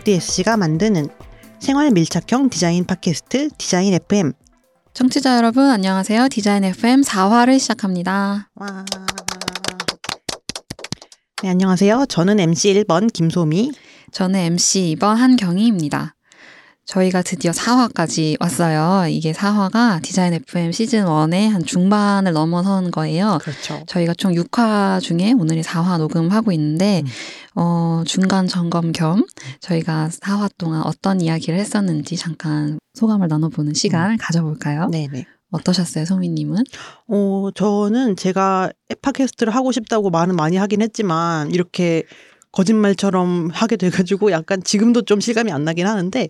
FDSC가 만드는 생활 밀착형 디자인 팟캐스트 디자인 FM. 청취자 여러분 안녕하세요. 디자인 FM 4화를 시작합니다. 와. 네, 안녕하세요. 저는 MC 1번 김소미. 저는 MC 2번 한경희입니다. 저희가 드디어 4화까지 왔어요. 이게 4화가 디자인 FM 시즌 1의 한 중반을 넘어선 거예요. 그렇죠. 저희가 총 6화 중에 오늘이 4화 녹음하고 있는데, 음. 어, 중간 점검 겸 저희가 4화 동안 어떤 이야기를 했었는지 잠깐 소감을 나눠보는 시간을 가져볼까요? 네네. 어떠셨어요, 소미님은? 어, 저는 제가 팟캐스트를 하고 싶다고 말은 많이 하긴 했지만, 이렇게 거짓말처럼 하게 돼가지고 약간 지금도 좀 실감이 안 나긴 하는데,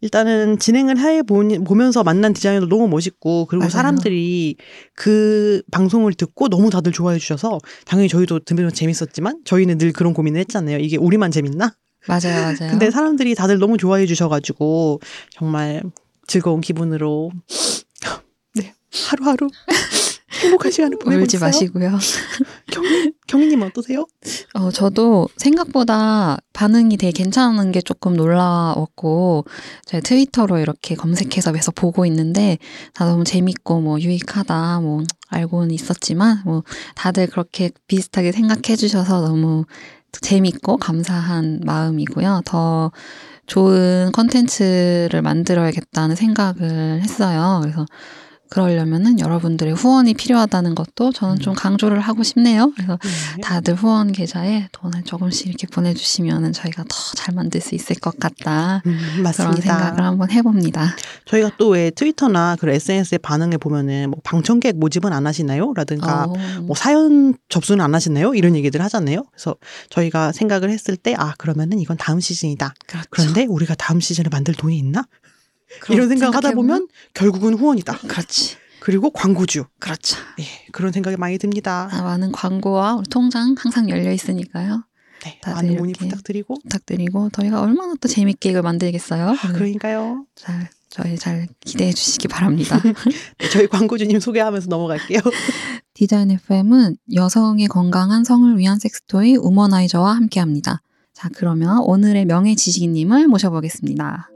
일단은 진행을 해 보면서 만난 디자이너도 너무 멋있고, 그리고 맞아요. 사람들이 그 방송을 듣고 너무 다들 좋아해 주셔서, 당연히 저희도 들으면 재밌었지만, 저희는 늘 그런 고민을 했잖아요. 이게 우리만 재밌나? 맞아요, 맞아요. 근데 사람들이 다들 너무 좋아해 주셔가지고, 정말 즐거운 기분으로, 네, 하루하루 행복한 시간을 보내고 울지 있어요. 마시고요. 경희, 경희님 어떠세요? 어, 저도 생각보다 반응이 되게 괜찮은 게 조금 놀라웠고, 제가 트위터로 이렇게 검색해서 계속 보고 있는데, 다 너무 재밌고, 뭐, 유익하다, 뭐, 알고는 있었지만, 뭐, 다들 그렇게 비슷하게 생각해 주셔서 너무 재밌고, 감사한 마음이고요. 더 좋은 컨텐츠를 만들어야겠다는 생각을 했어요. 그래서, 그러려면은 여러분들의 후원이 필요하다는 것도 저는 좀 강조를 하고 싶네요. 그래서 다들 후원 계좌에 돈을 조금씩 이렇게 보내주시면은 저희가 더 잘 만들 수 있을 것 같다. 음, 그런 맞습니다. 생각을 한번 해봅니다. 저희가 또 왜 트위터나 그런 SNS에 반응해 보면은 뭐 방청객 모집은 안 하시나요? 라든가 어, 뭐 사연 접수는 안 하시나요? 이런 얘기들 하잖아요. 그래서 저희가 생각을 했을 때 아 그러면은 이건 다음 시즌이다. 그렇죠. 그런데 우리가 다음 시즌을 만들 돈이 있나? 이런 생각 하다 생각해보면- 보면 결국은 후원이다. 그렇지. 그리고 광고주. 그렇죠. 예, 그런 생각이 많이 듭니다. 아, 많은 광고와 우리 통장 항상 열려 있으니까요. 네, 많은 문의 부탁드리고. 부탁드리고 저희가 얼마나 또 재밌게 이걸 만들겠어요. 아, 그러니까요. 잘 저희 잘 기대해 주시기 바랍니다. 네, 저희 광고주님 소개하면서 넘어갈게요. 디자인 FM은 여성의 건강한 성을 위한 섹스토이 우머나이저와 함께합니다. 자, 그러면 오늘의 명예 지식인님을 모셔보겠습니다.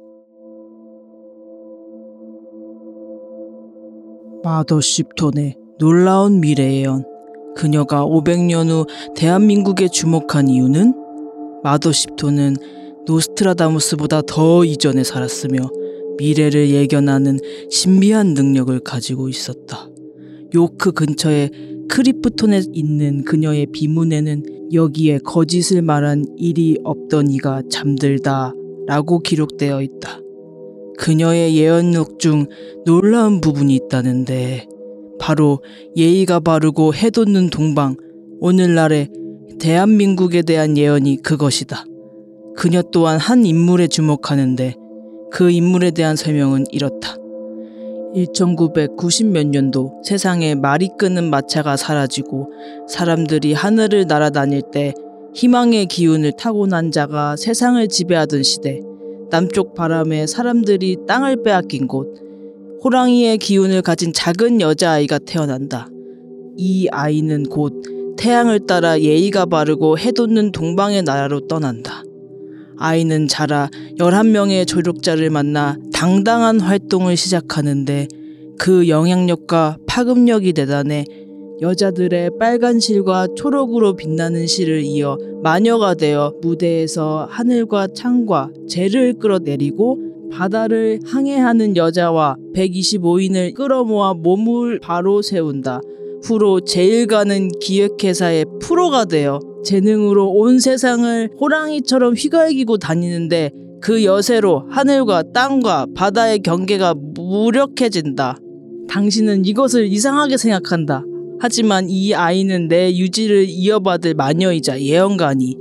마더십톤의 놀라운 미래 예언. 그녀가 500년 후 대한민국에 주목한 이유는 마더십톤은 노스트라다무스보다 더 이전에 살았으며 미래를 예견하는 신비한 능력을 가지고 있었다. 요크 근처의 크리프톤에 있는 그녀의 비문에는 여기에 거짓을 말한 일이 없던 이가 잠들다 라고 기록되어 있다. 그녀의 예언록 중 놀라운 부분이 있다는데 바로 예의가 바르고 해돋는 동방 오늘날의 대한민국에 대한 예언이 그것이다. 그녀 또한 한 인물에 주목하는데 그 인물에 대한 설명은 이렇다. 1990몇 년도 세상에 말이 끄는 마차가 사라지고 사람들이 하늘을 날아다닐 때 희망의 기운을 타고난 자가 세상을 지배하던 시대 남쪽 바람에 사람들이 땅을 빼앗긴 곳 호랑이의 기운을 가진 작은 여자아이가 태어난다. 이 아이는 곧 태양을 따라 예의가 바르고 해돋는 동방의 나라로 떠난다. 아이는 자라 11명의 조력자를 만나 당당한 활동을 시작하는데 그 영향력과 파급력이 대단해 여자들의 빨간 실과 초록으로 빛나는 실을 이어 마녀가 되어 무대에서 하늘과 창과 재를 끌어내리고 바다를 항해하는 여자와 125인을 끌어모아 몸을 바로 세운다. 후로 제일 가는 기획회사의 프로가 되어 재능으로 온 세상을 호랑이처럼 휘갈기고 다니는데 그 여세로 하늘과 땅과 바다의 경계가 무력해진다. 당신은 이것을 이상하게 생각한다. 하지만 이 아이는 내 유지를 이어받을 마녀이자 예언가니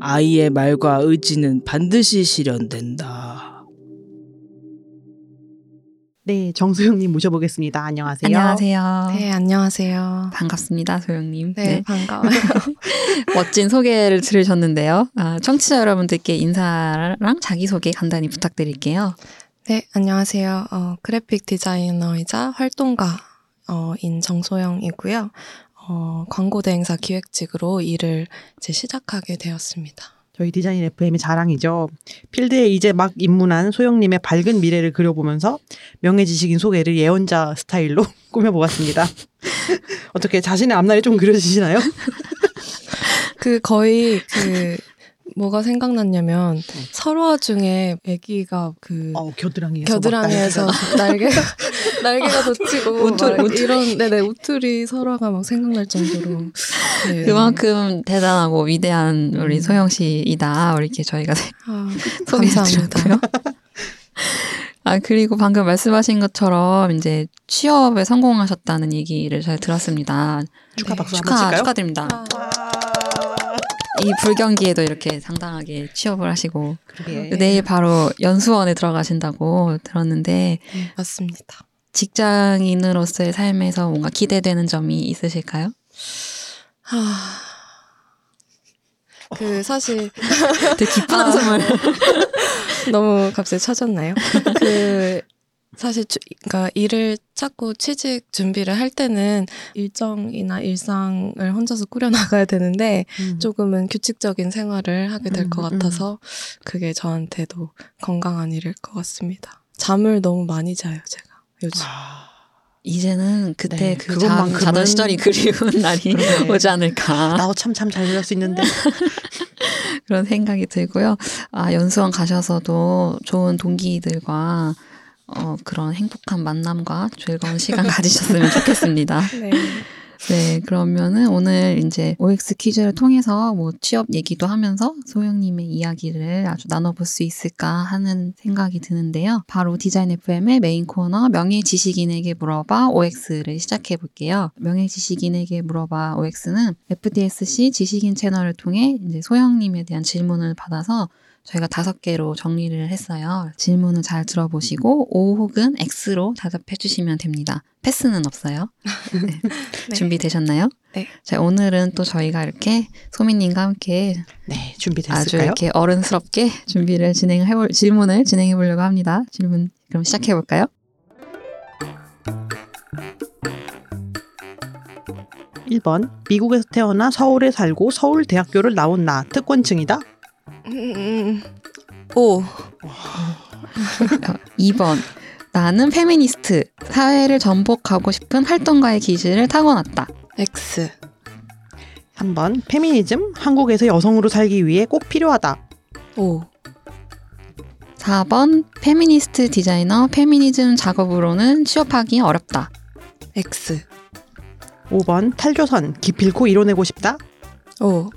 아이의 말과 의지는 반드시 실현된다. 네, 정소영님 모셔보겠습니다. 안녕하세요. 안녕하세요. 네, 안녕하세요. 반갑습니다, 소영님. 네, 반가워요. 멋진 소개를 들으셨는데요. 아, 청취자 여러분들께 인사랑 자기소개 간단히 부탁드릴게요. 네, 안녕하세요. 어, 그래픽 디자이너이자 활동가 인 정소영이고요. 어, 광고 대행사 기획직으로 일을 이제 시작하게 되었습니다. 저희 디자인 FM의 자랑이죠. 필드에 이제 막 입문한 소영님의 밝은 미래를 그려보면서 명예지식인 소개를 예언자 스타일로 꾸며보았습니다. 어떻게 자신의 앞날이 좀 그려지시나요? 그 거의 그 뭐가 생각났냐면 설화 중에 아기가 그 어, 겨드랑이에서 겨드랑이에서 날개가 날개가 돋치고 우투- 막 우투리. 이런 네네 우투리 설화가 막 생각날 정도로 네. 그만큼 대단하고 위대한 우리 음. 소영 씨이다. 이렇게 저희가 아, 소개해드렸고요. 아, 그리고 방금 말씀하신 것처럼 이제 취업에 성공하셨다는 얘기를 잘 들었습니다. 축하 네. 박수 한번 축하, 칠까요? 축하드립니다. 아, 이 불경기에도 이렇게 상당하게 취업을 하시고 그러게. 내일 바로 연수원에 들어가신다고 들었는데 네, 맞습니다. 직장인으로서의 삶에서 뭔가 기대되는 점이 있으실까요? 하... 그 사실 되게 기쁜 아. 한숨을 너무 갑자기 찾았나요? 그 사실 주- 그러니까 일을 찾고 취직 준비를 할 때는 일정이나 일상을 혼자서 꾸려 나가야 되는데 음. 조금은 규칙적인 생활을 하게 될것 음, 음. 같아서 그게 저한테도 건강한 일일 것 같습니다. 잠을 너무 많이 자요, 제가 요즘. 아, 이제는 그때 네, 그 잠, 그것만큼은- 자던 시절이 그리운 날이 그러게. 오지 않을까 나도 참참잘 그릴 수 있는데 그런 생각이 들고요. 아, 연수원 가셔서도 좋은 동기들과 어, 그런 행복한 만남과 즐거운 시간 가지셨으면 좋겠습니다. 네. 네, 그러면은 오늘 이제 OX 퀴즈를 통해서 뭐 취업 얘기도 하면서 소영님의 이야기를 아주 나눠볼 수 있을까 하는 생각이 드는데요. 바로 디자인 FM의 메인 코너 명예 지식인에게 물어봐 OX를 시작해 볼게요. 명예 지식인에게 물어봐 OX는 FDSC 지식인 채널을 통해 이제 소영님에 대한 질문을 받아서 저희가 다섯 개로 정리를 했어요. 질문을 잘 들어보시고 O 혹은 X로 대답해 주시면 됩니다. 패스는 없어요. 네. 네. 준비되셨나요? 네. 자, 오늘은 또 저희가 이렇게 소민님과 함께 네 아주 준비됐을까요? 이렇게 어른스럽게 준비를 진행해 볼 질문을 진행해 보려고 합니다. 질문 그럼 시작해 볼까요? 1번 미국에서 태어나 서울에 살고 서울 대학교를 나온 나 특권층이다. 음, 오. 2번 나는 페미니스트 사회를 전복하고 싶은 활동가의 기질을 타고났다. X. 3번 페미니즘 한국에서 여성으로 살기 위해 꼭 필요하다. 오. 4번 페미니스트 디자이너 페미니즘 작업으로는 취업하기 어렵다. X. 5번 탈조선 기필코 이뤄내고 싶다. 오.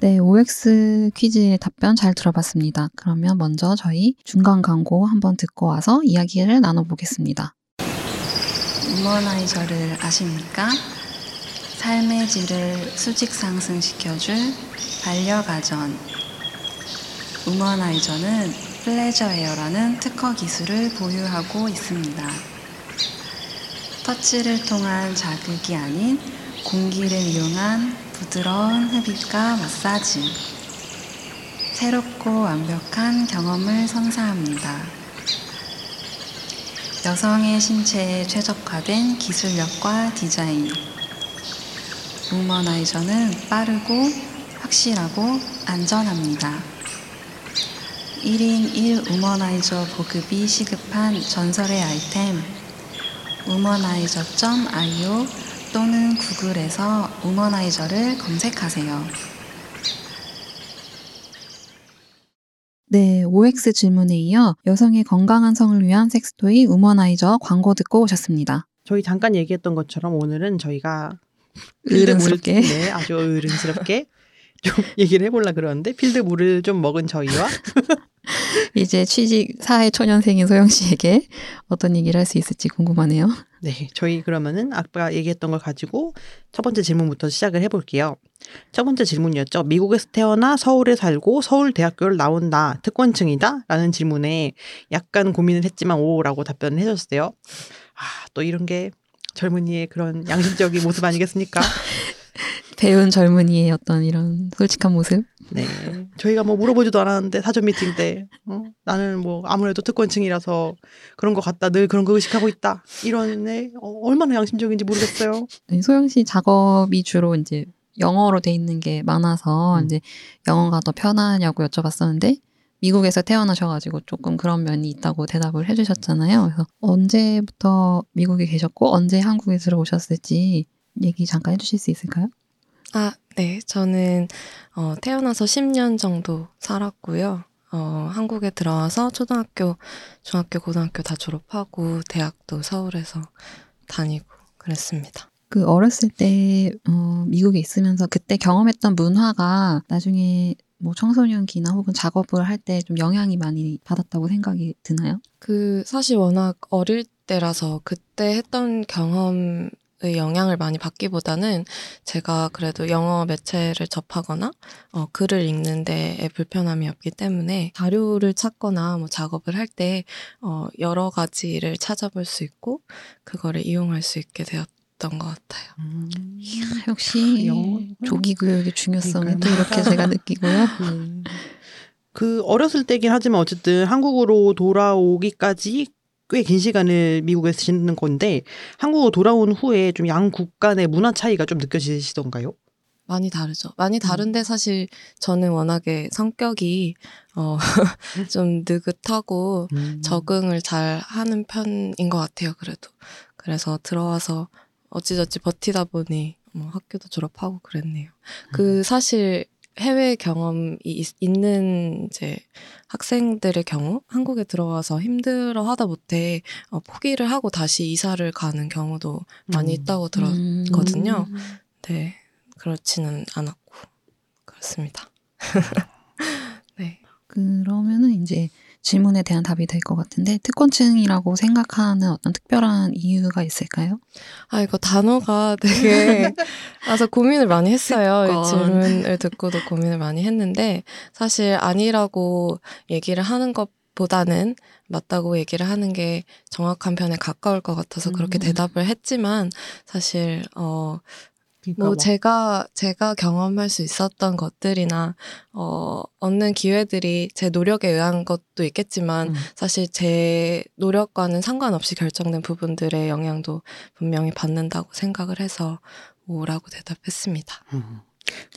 네, OX 퀴즈의 답변 잘 들어봤습니다. 그러면 먼저 저희 중간 광고 한번 듣고 와서 이야기를 나눠보겠습니다. 우머나이저를 아십니까? 삶의 질을 수직 상승시켜줄 반려가전. 우머나이저는 플레저 에어라는 특허 기술을 보유하고 있습니다. 터치를 통한 자극이 아닌 공기를 이용한 부드러운 흡입과 마사지. 새롭고 완벽한 경험을 선사합니다. 여성의 신체에 최적화된 기술력과 디자인. 우머나이저는 빠르고 확실하고 안전합니다. 1인 1 우머나이저 보급이 시급한 전설의 아이템. 우머나이저.io 또는 구글에서 우머나이저를 검색하세요. 네, OX 질문에 이어 여성의 건강한 성을 위한 섹스토이 우머나이저 광고 듣고 오셨습니다. 저희 잠깐 얘기했던 것처럼 오늘은 저희가 으른스럽게. 네, 아주 으른스럽게 좀 얘기를 해보려 그러는데 필드 물을 좀 먹은 저희와 이제 취직 사회 초년생인 소영 씨에게 어떤 얘기를 할 수 있을지 궁금하네요. 네, 저희 그러면은 아까 얘기했던 걸 가지고 첫 번째 질문부터 시작을 해볼게요. 첫 번째 질문이었죠. 미국에서 태어나 서울에 살고 서울 대학교를 나온다. 특권층이다? 라는 질문에 약간 고민을 했지만 오라고 답변을 해줬어요. 아, 또 이런 게 젊은이의 그런 양심적인 모습 아니겠습니까? 배운 젊은이의 어떤 이런 솔직한 모습. 네. 저희가 뭐 물어보지도 않았는데 사전 미팅 때 어? 나는 뭐 아무래도 특권층이라서 그런 것 같다. 늘 그런 거 의식하고 있다. 이런 애 어, 얼마나 양심적인지 모르겠어요. 소영 씨 작업이 주로 이제 영어로 돼 있는 게 많아서 음. 이제 영어가 더 편하냐고 여쭤봤었는데 미국에서 태어나셔가지고 조금 그런 면이 있다고 대답을 해주셨잖아요. 그래서 언제부터 미국에 계셨고 언제 한국에 들어오셨을지 얘기 잠깐 해주실 수 있을까요? 아, 네. 저는 어, 태어나서 10년 정도 살았고요. 어, 한국에 들어와서 초등학교, 중학교, 고등학교 다 졸업하고 대학도 서울에서 다니고 그랬습니다. 그 어렸을 때 어, 미국에 있으면서 그때 경험했던 문화가 나중에 뭐 청소년기나 혹은 작업을 할 때 좀 영향이 많이 받았다고 생각이 드나요? 그 사실 워낙 어릴 때라서 그때 했던 경험의 영향을 많이 받기보다는 제가 그래도 영어 매체를 접하거나 어, 글을 읽는 데에 불편함이 없기 때문에 자료를 찾거나 뭐 작업을 할 때 어, 여러 가지를 찾아볼 수 있고 그거를 이용할 수 있게 되었던 것 같아요. 음. 이야, 역시 영어. 조기 교육의 중요성을 또 그러니까요. 이렇게 제가 느끼고요. 음. 그 어렸을 때긴 하지만 어쨌든 한국으로 돌아오기까지 꽤 긴 시간을 미국에서 지내는 건데 한국으로 돌아온 후에 좀 양국 간의 문화 차이가 좀 느껴지시던가요? 많이 다르죠. 많이 다른데 사실 저는 워낙에 성격이 어, 좀 느긋하고 음. 적응을 잘 하는 편인 것 같아요, 그래도. 그래서 들어와서 어찌저찌 버티다 보니 뭐 학교도 졸업하고 그랬네요. 그 사실 해외 경험이 있, 는 이제 학생들의 경우 한국에 들어와서 힘들어 하다 못해 어, 포기를 하고 다시 이사를 가는 경우도 많이 음. 있다고 음. 들었거든요. 네, 그렇지는 않았고 그렇습니다. 네. 그러면은 이제 질문에 대한 답이 될 것 같은데 특권층이라고 생각하는 어떤 특별한 이유가 있을까요? 아, 이거 단어가 되게, 그래서 고민을 많이 했어요. 질문을 듣고도 고민을 많이 했는데, 사실 아니라고 얘기를 하는 것보다는 맞다고 얘기를 하는 게 정확한 편에 가까울 것 같아서 그렇게 음. 대답을 했지만, 사실, 어, 그러니까 뭐막 제가 제가 경험할 수 있었던 것들이나 어 얻는 기회들이 제 노력에 의한 것도 있겠지만 음. 사실 제 노력과는 상관없이 결정된 부분들의 영향도 분명히 받는다고 생각을 해서 오라고 대답했습니다. 음.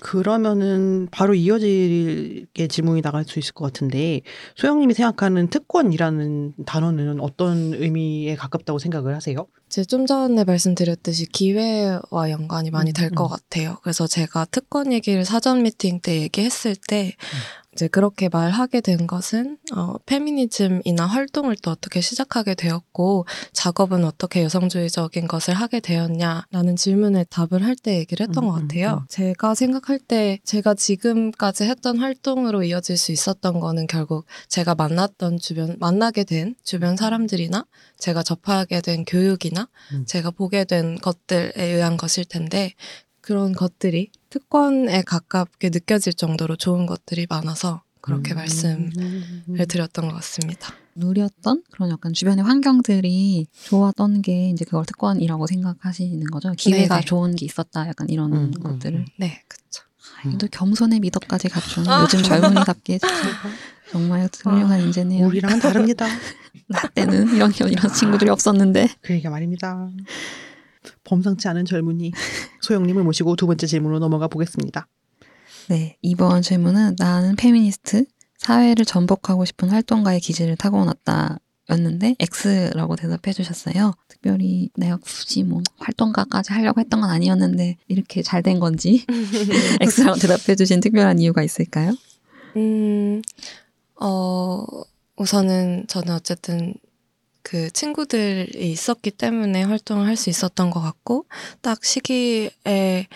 그러면은 바로 이어지게 질문이 나갈 수 있을 것 같은데 소영님이 생각하는 특권이라는 단어는 어떤 의미에 가깝다고 생각을 하세요? 이제 좀 전에 말씀드렸듯이 기회와 연관이 많이 음, 될것 음. 같아요. 그래서 제가 특권 얘기를 사전 미팅 때 얘기했을 때 음. 이제 그렇게 말하게 된 것은 어, 페미니즘이나 활동을 또 어떻게 시작하게 되었고 작업은 어떻게 여성주의적인 것을 하게 되었냐라는 질문에 답을 할 때 얘기를 했던 음, 것 음, 같아요. 음. 제가 생각할 때 제가 지금까지 했던 활동으로 이어질 수 있었던 거는 결국 제가 만났던 주변 만나게 된 주변 사람들이나 제가 접하게 된 교육이나 음. 제가 보게 된 것들에 의한 것일 텐데 그런 것들이 특권에 가깝게 느껴질 정도로 좋은 것들이 많아서 그렇게 음. 말씀을 드렸던 것 같습니다. 누렸던 그런 약간 주변의 환경들이 좋았던 게 이제 그걸 특권이라고 생각하시는 거죠. 기회가 네네. 좋은 게 있었다. 약간 이런 음, 음, 것들을. 음. 네, 그렇죠. 아, 또 겸손의 미덕까지 갖춘 아. 요즘 젊은이답게 정말 훌륭한 인재네요. 우리랑은 다릅니다. 나 때는 이런 이런 친구들이 없었는데. 그러니까 말입니다. 범상치 않은 젊은이 소영님을 모시고 두 번째 질문으로 넘어가 보겠습니다. 네, 이번 질문은 나는 페미니스트, 사회를 전복하고 싶은 활동가의 기질을 타고났다. 였는데 X라고 대답해 주셨어요. 특별히 내가 굳이 뭐 활동가까지 하려고 했던 건 아니었는데 이렇게 잘 된 건지 X라고 대답해 주신 특별한 이유가 있을까요? 음, 어, 우선은 저는 어쨌든 그 친구들이 있었기 때문에 활동을 할 수 있었던 것 같고, 딱 시기에,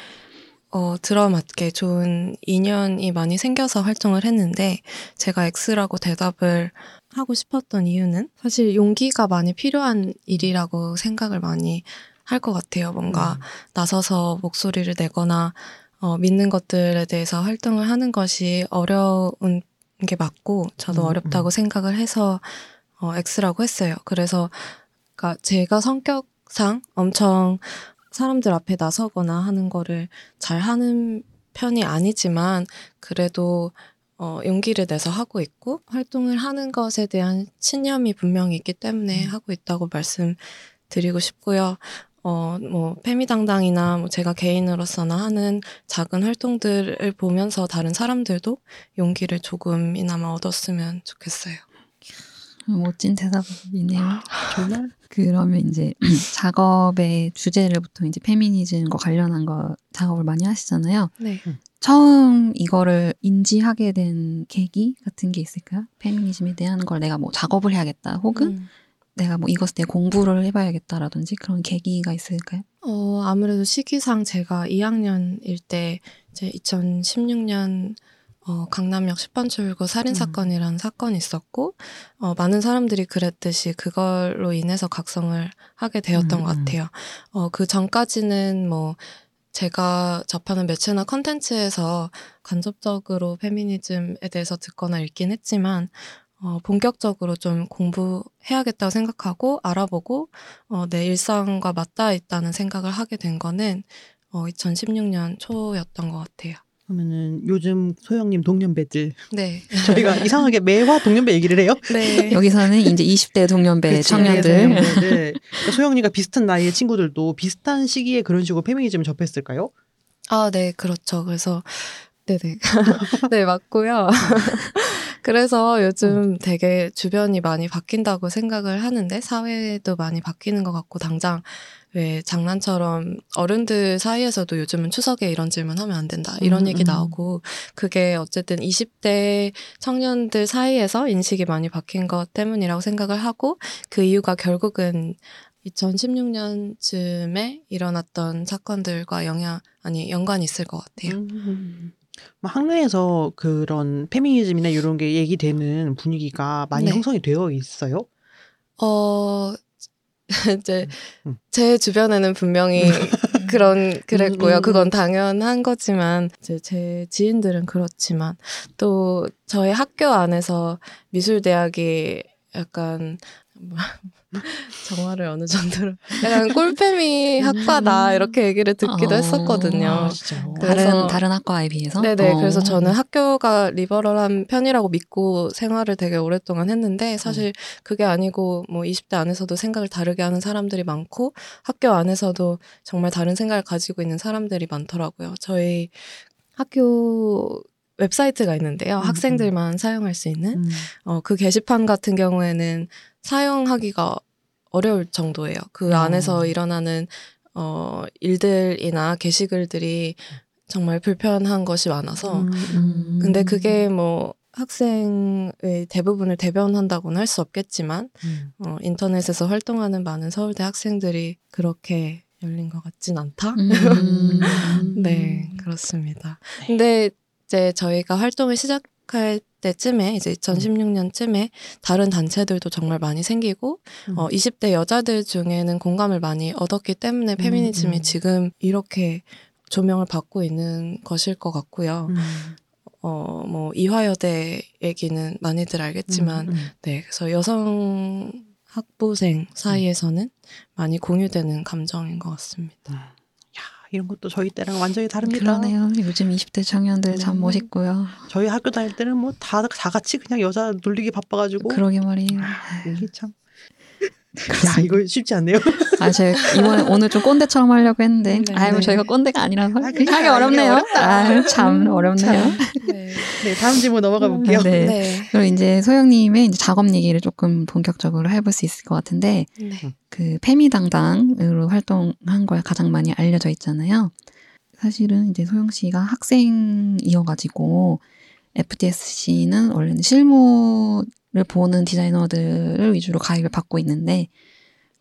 어, 들어맞게 좋은 인연이 많이 생겨서 활동을 했는데 제가 X라고 대답을 하고 싶었던 이유는 사실 용기가 많이 필요한 일이라고 생각을 많이 할 것 같아요. 뭔가 음. 나서서 목소리를 내거나 어, 믿는 것들에 대해서 활동을 하는 것이 어려운 게 맞고 저도 음, 어렵다고 음. 생각을 해서 어, X라고 했어요. 그래서 그러니까 제가 성격상 엄청 사람들 앞에 나서거나 하는 거를 잘 하는 편이 아니지만 그래도 어, 용기를 내서 하고 있고 활동을 하는 것에 대한 신념이 분명히 있기 때문에 음. 하고 있다고 말씀드리고 싶고요. 어, 뭐, 페미당당이나 뭐 제가 개인으로서나 하는 작은 활동들을 보면서 다른 사람들도 용기를 조금이나마 얻었으면 좋겠어요. 멋진 대답이네요. 정말 그러면 이제 작업의 주제를 보통 이제 페미니즘과 관련한 거 작업을 많이 하시잖아요. 네. 처음 이거를 인지하게 된 계기 같은 게 있을까요? 페미니즘에 대한 걸 내가 뭐 작업을 해야겠다, 혹은 음. 내가 뭐 이것에 대해 공부를 해봐야겠다라든지 그런 계기가 있을까요? 어, 아무래도 시기상 제가 2학년일 때 이제 2016년 어, 강남역 10번 출구 살인사건이라는 사건이 있었고, 어, 많은 사람들이 그랬듯이 그걸로 인해서 각성을 하게 되었던 음, 것 음. 같아요. 어, 그 전까지는 뭐, 제가 접하는 매체나 컨텐츠에서 간접적으로 페미니즘에 대해서 듣거나 읽긴 했지만, 어, 본격적으로 좀 공부해야겠다고 생각하고 알아보고 어, 내 일상과 맞닿아 있다는 생각을 하게 된 거는 어, 2016년 초였던 것 같아요. 그러면은 요즘 소영님 동년배들 네. 저희가 이상하게 매화 동년배 얘기를 해요. 네. 여기서는 이제 20대 동년배 그치, 청년들. 동년배들. 그러니까 소영님과 비슷한 나이의 친구들도 비슷한 시기에 그런 식으로 페미니즘을 접했을까요? 아, 네, 그렇죠. 그래서, 네네. 네, 맞고요. 그래서 요즘 되게 주변이 많이 바뀐다고 생각을 하는데, 사회도 많이 바뀌는 것 같고, 당장 왜 장난처럼 어른들 사이에서도 요즘은 추석에 이런 질문 하면 안 된다. 이런 음, 얘기 음. 나오고, 그게 어쨌든 20대 청년들 사이에서 인식이 많이 바뀐 것 때문이라고 생각을 하고, 그 이유가 결국은 2016년쯤에 일어났던 사건들과 영향, 아니, 연관이 있을 것 같아요. 음. 뭐 학내에서 그런 페미니즘이나 이런 게 얘기되는 분위기가 많이 네. 형성이 되어 있어요. 어, 이제, 음. 제 주변에는 분명히 그런, 그랬고요. 음. 그건 당연한 거지만, 이제 제 지인들은 그렇지만, 또 저희 학교 안에서 미술 대학이 약간, 뭐, 정화를 어느 정도로, 약간 꿀페미 학과다, 이렇게 얘기를 듣기도 어. 했었거든요. 아? 그래서- 다른 다른 학과에 비해서. 네네. 어. 그래서 저는 학교가 리버럴한 편이라고 믿고 생활을 되게 오랫동안 했는데 사실 그게 아니고 뭐 20대 안에서도 생각을 다르게 하는 사람들이 많고 학교 안에서도 정말 다른 생각을 가지고 있는 사람들이 많더라고요. 저희 학교 웹사이트가 있는데요. 음, 학생들만 사용할 수 있는 음. 어, 그 게시판 같은 경우에는 사용하기가 어려울 정도예요. 그 어. 안에서 일어나는 어, 일들이나 게시글들이 정말 불편한 것이 많아서 음, 음. 근데 그게 뭐 학생의 대부분을 대변한다고는 할 수 없겠지만 음. 어, 인터넷에서 활동하는 많은 서울대 학생들이 그렇게 열린 것 같진 않다. 음. 네, 그렇습니다. 근데 이제 저희가 활동을 시작할 때쯤에 이제 2016년쯤에 다른 단체들도 정말 많이 생기고 음. 어, 20대 여자들 중에는 공감을 많이 얻었기 때문에 페미니즘이 음. 지금 이렇게 조명을 받고 있는 것일 것 같고요. 음. 어, 뭐 이화여대 얘기는 많이들 알겠지만 음, 음. 네, 그래서 여성 학부생 사이에서는 많이 공유되는 감정인 것 같습니다. 야, 이런 것도 저희 때랑 완전히 다릅니다. 그러네요. 요즘 20대 청년들 참 네. 멋있고요. 저희 학교 다닐 때는 뭐 다 다 같이 그냥 여자 놀리기 바빠가지고 그러게 말이에요. 이게 참. 야 이거 쉽지 않네요. 아, 제가 이번에 오늘 좀 꼰대처럼 하려고 했는데, 네. 아유, 네. 저희가 꼰대가 아니라서 아, 그러니까 하기 어렵네요. 어렵다. 아유, 참 음, 어렵네요. 네. 네 다음 질문 넘어가 볼게요. 네. 네. 그리고 이제 소영님의 이제 작업 얘기를 조금 본격적으로 해볼 수 있을 것 같은데, 네. 그 페미당당으로 활동한 걸 가장 많이 알려져 있잖아요. 사실은 이제 소영 씨가 학생이어가지고 FDSC는 원래는 실무를 보는 디자이너들을 위주로 가입을 받고 있는데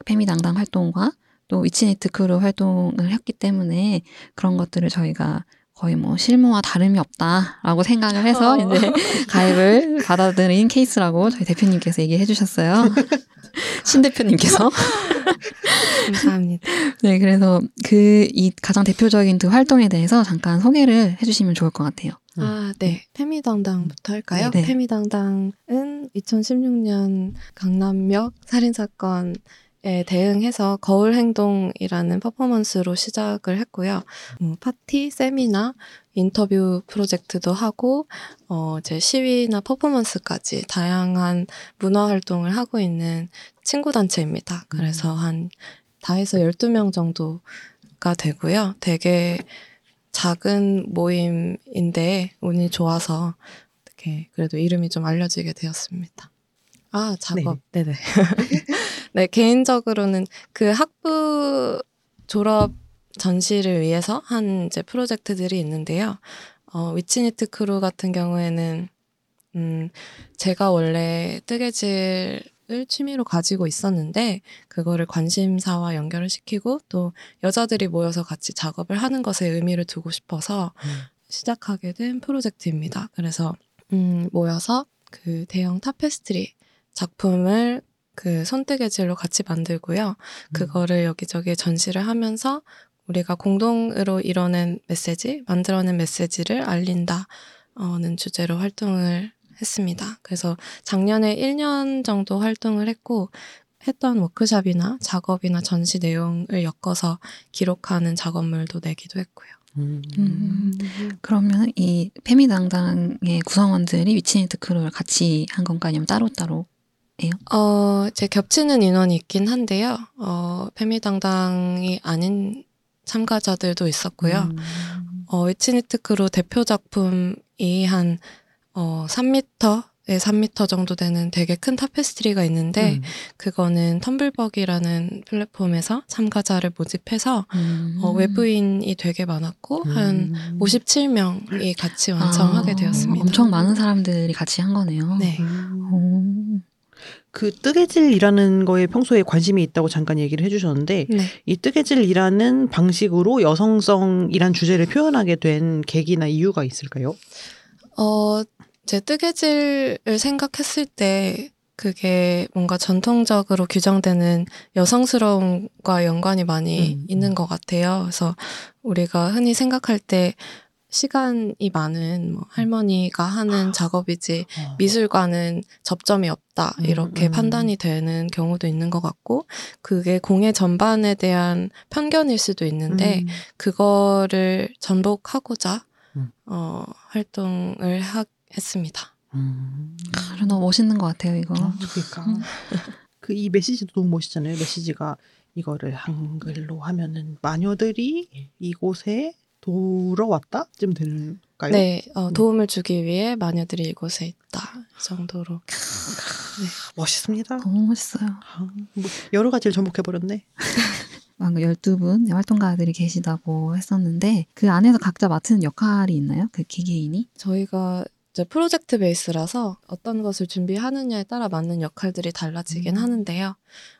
페미당당 활동과 또 위치니트 크루 활동을 했기 때문에 그런 것들을 저희가 거의 뭐 실무와 다름이 없다라고 생각을 해서 이제 가입을 받아들인 케이스라고 저희 대표님께서 얘기해 주셨어요. 신 대표님께서. 감사합니다. 네, 그래서 그 이 가장 대표적인 그 활동에 대해서 잠깐 소개를 해 주시면 좋을 것 같아요. 아, 네. 페미당당부터 할까요? 네. 페미당당은 2016년 강남역 살인사건 에 대응해서 거울 행동이라는 퍼포먼스로 시작을 했고요. 뭐 파티, 세미나, 인터뷰 프로젝트도 하고, 어, 제 시위나 퍼포먼스까지 다양한 문화 활동을 하고 있는 친구 단체입니다. 그래서 한 다해서 12명 정도가 되고요. 되게 작은 모임인데 운이 좋아서 이렇게 그래도 이름이 좀 알려지게 되었습니다. 아 작업 네. 네네 네 개인적으로는 그 학부 졸업 전시를 위해서 한 이제 프로젝트들이 있는데요. 어, 위치니트 크루 같은 경우에는 음 제가 원래 뜨개질 을 취미로 가지고 있었는데 그거를 관심사와 연결을 시키고 또 여자들이 모여서 같이 작업을 하는 것에 의미를 두고 싶어서 음. 시작하게 된 프로젝트입니다. 그래서 음, 모여서 그 대형 타페스트리 작품을 그 손뜨개질로 같이 만들고요. 그거를 여기저기 전시를 하면서 우리가 공동으로 이뤄낸 메시지, 만들어낸 메시지를 알린다는 주제로 활동을 했습니다. 그래서 작년에 1년 정도 활동을 했고 했던 워크샵이나 작업이나 전시 내용을 엮어서 기록하는 작업물도 내기도 했고요. 음. 음. 그러면 이 페미당당의 구성원들이 위치니트 크루를 같이 한 건가 아니면 따로따로? 어, 제 겹치는 인원이 있긴 한데요. 어, 페미당당이 아닌 참가자들도 있었고요. 음. 어, 위치니트 크루 대표 작품이 한 어, 3m에 3m 정도 되는 되게 큰 타페스트리가 있는데 음. 그거는 텀블벅이라는 플랫폼에서 참가자를 모집해서 음. 어, 외부인이 되게 많았고 한 음. 57명이 같이 완성하게 아, 되었습니다. 엄청 많은 사람들이 같이 한 거네요. 네. 그 뜨개질이라는 거에 평소에 관심이 있다고 잠깐 얘기를 해주셨는데 네. 이 뜨개질이라는 방식으로 여성성이란 주제를 표현하게 된 계기나 이유가 있을까요? 어, 제 뜨개질을 생각했을 때 그게 뭔가 전통적으로 규정되는 여성스러움과 연관이 많이 음, 있는 것 같아요. 그래서 우리가 흔히 생각할 때 시간이 많은 뭐 할머니가 하는 작업이지 어. 미술과는 접점이 없다 음, 이렇게 음. 판단이 되는 경우도 있는 것 같고 그게 공예 전반에 대한 편견일 수도 있는데 음. 그거를 전복하고자 음. 어, 활동을 하, 했습니다. 음. 아, 너무 멋있는 것 같아요, 이거. 어, 그러니까 그 이 메시지도 너무 멋있잖아요. 메시지가 이거를 한글로 하면은 마녀들이 이곳에 돌아왔다쯤 되는가요? 네, 어, 음. 도움을 주기 위해 마녀들이 이곳에 있다 이 정도로. 멋있습니다. 너무 멋있어요. 아, 뭐 여러 가지를 접목해 버렸네. 방금 12분 활동가들이 계시다고 했었는데 그 안에서 각자 맡은 역할이 있나요? 그 개개인이? 저희가 이제 프로젝트 베이스라서 어떤 것을 준비하느냐에 따라 맞는 역할들이 달라지긴 음. 하는데요.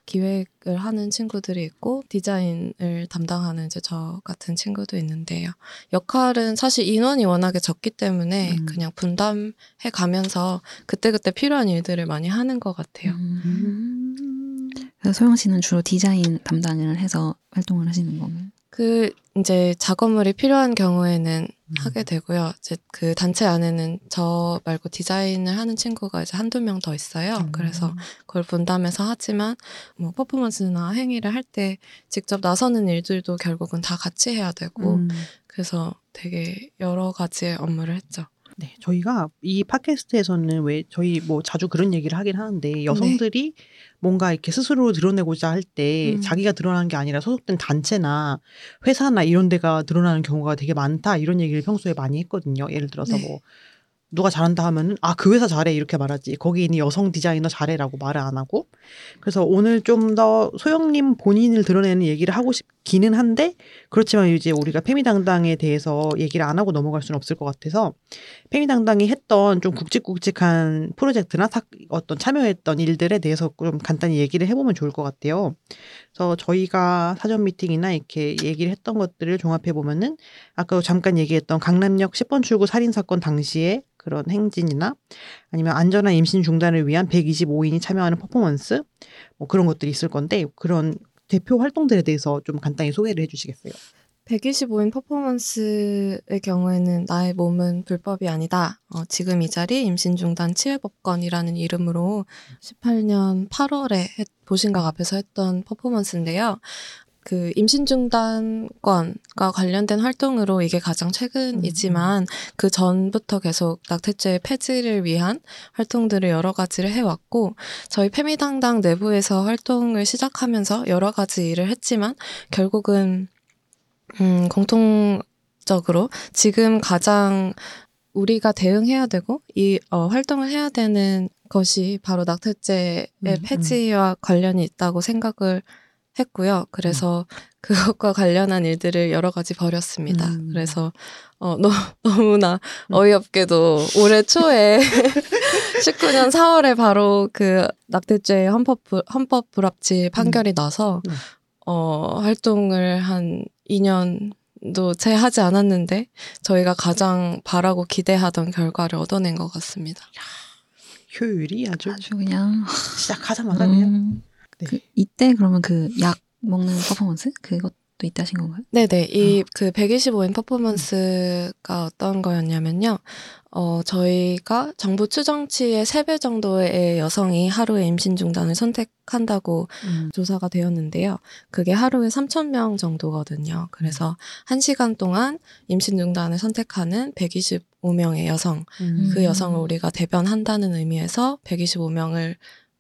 기획을 하는 친구들이 있고 디자인을 담당하는 이제 저 같은 친구도 있는데요. 역할은 사실 인원이 워낙에 적기 때문에 음. 그냥 분담해 가면서 그때그때 필요한 일들을 많이 하는 것 같아요. 음. 소영 씨는 주로 디자인 담당을 해서 활동을 하시는 건가요? 그 이제 작업물이 필요한 경우에는 음. 하게 되고요. 이제 그 단체 안에는 저 말고 디자인을 하는 친구가 이제 한두 명 더 있어요. 음. 그래서 그걸 분담해서 하지만 뭐 퍼포먼스나 행위를 할 때 직접 나서는 일들도 결국은 다 같이 해야 되고 음. 그래서 되게 여러 가지의 업무를 했죠. 네, 저희가 이 팟캐스트에서는 왜 저희 뭐 자주 그런 얘기를 하긴 하는데 여성들이 뭔가 이렇게 스스로 드러내고자 할때 음. 자기가 드러나는 게 아니라 소속된 단체나 회사나 이런 데가 드러나는 경우가 되게 많다 이런 얘기를 평소에 많이 했거든요. 예를 들어서 네. 뭐 누가 잘한다 하면은 아 그 회사 잘해 이렇게 말하지 거기 있는 여성 디자이너 잘해라고 말을 안 하고 그래서 오늘 좀 더 소영님 본인을 드러내는 얘기를 하고 싶기는 한데 그렇지만 이제 우리가 페미당당에 대해서 얘기를 안 하고 넘어갈 수는 없을 것 같아서 페미당당이 했던 좀 굵직굵직한 프로젝트나 사, 어떤 참여했던 일들에 대해서 좀 간단히 얘기를 해보면 좋을 것 같아요. 그래서 저희가 사전 미팅이나 이렇게 얘기를 했던 것들을 종합해 보면은 아까 잠깐 얘기했던 강남역 10번 출구 살인 사건 당시에 그런 행진이나 아니면 안전한 임신 중단을 위한 125인이 참여하는 퍼포먼스 뭐 그런 것들이 있을 건데 그런 대표 활동들에 대해서 좀 간단히 소개를 해주시겠어요? 125인 퍼포먼스의 경우에는 나의 몸은 불법이 아니다. 어, 지금 이 자리 임신 중단 치외법권이라는 이름으로 18년 8월에 보신각 앞에서 했던 퍼포먼스인데요. 그 임신 중단권과 관련된 활동으로 이게 가장 최근이지만 그 전부터 계속 낙태죄 폐지를 위한 활동들을 여러 가지를 해왔고 저희 페미당당 내부에서 활동을 시작하면서 여러 가지 일을 했지만 결국은 음, 공통적으로 지금 가장 우리가 대응해야 되고 이 어, 활동을 해야 되는 것이 바로 낙태죄의 음, 폐지와 관련이 있다고 생각을 했고요. 그래서 그것과 관련한 일들을 여러 가지 벌였습니다. 음. 그래서 어, 너, 너무나 어이없게도 올해 초에 19년 4월에 바로 그 낙태죄 헌법 불- 헌법 불합치 판결이 나서 네. 어, 활동을 한 2년 도 채 하지 않았는데 저희가 가장 바라고 기대하던 결과를 얻어낸 것 같습니다. 효율이 아주 아주 그냥 시작하자마자 그냥 음, 네. 그 이때 그러면 그 약 먹는 퍼포먼스 그것도 이때 하신 건가요? 네네. 이그 125인 퍼포먼스가 어떤 거였냐면요. 어, 저희가 정부 추정치의 3배 정도의 여성이 하루에 임신 중단을 선택한다고 음. 조사가 되었는데요. 그게 하루에 3,000명 정도거든요. 그래서 1시간 동안 임신 중단을 선택하는 125명의 여성, 음. 그 여성을 우리가 대변한다는 의미에서 125명을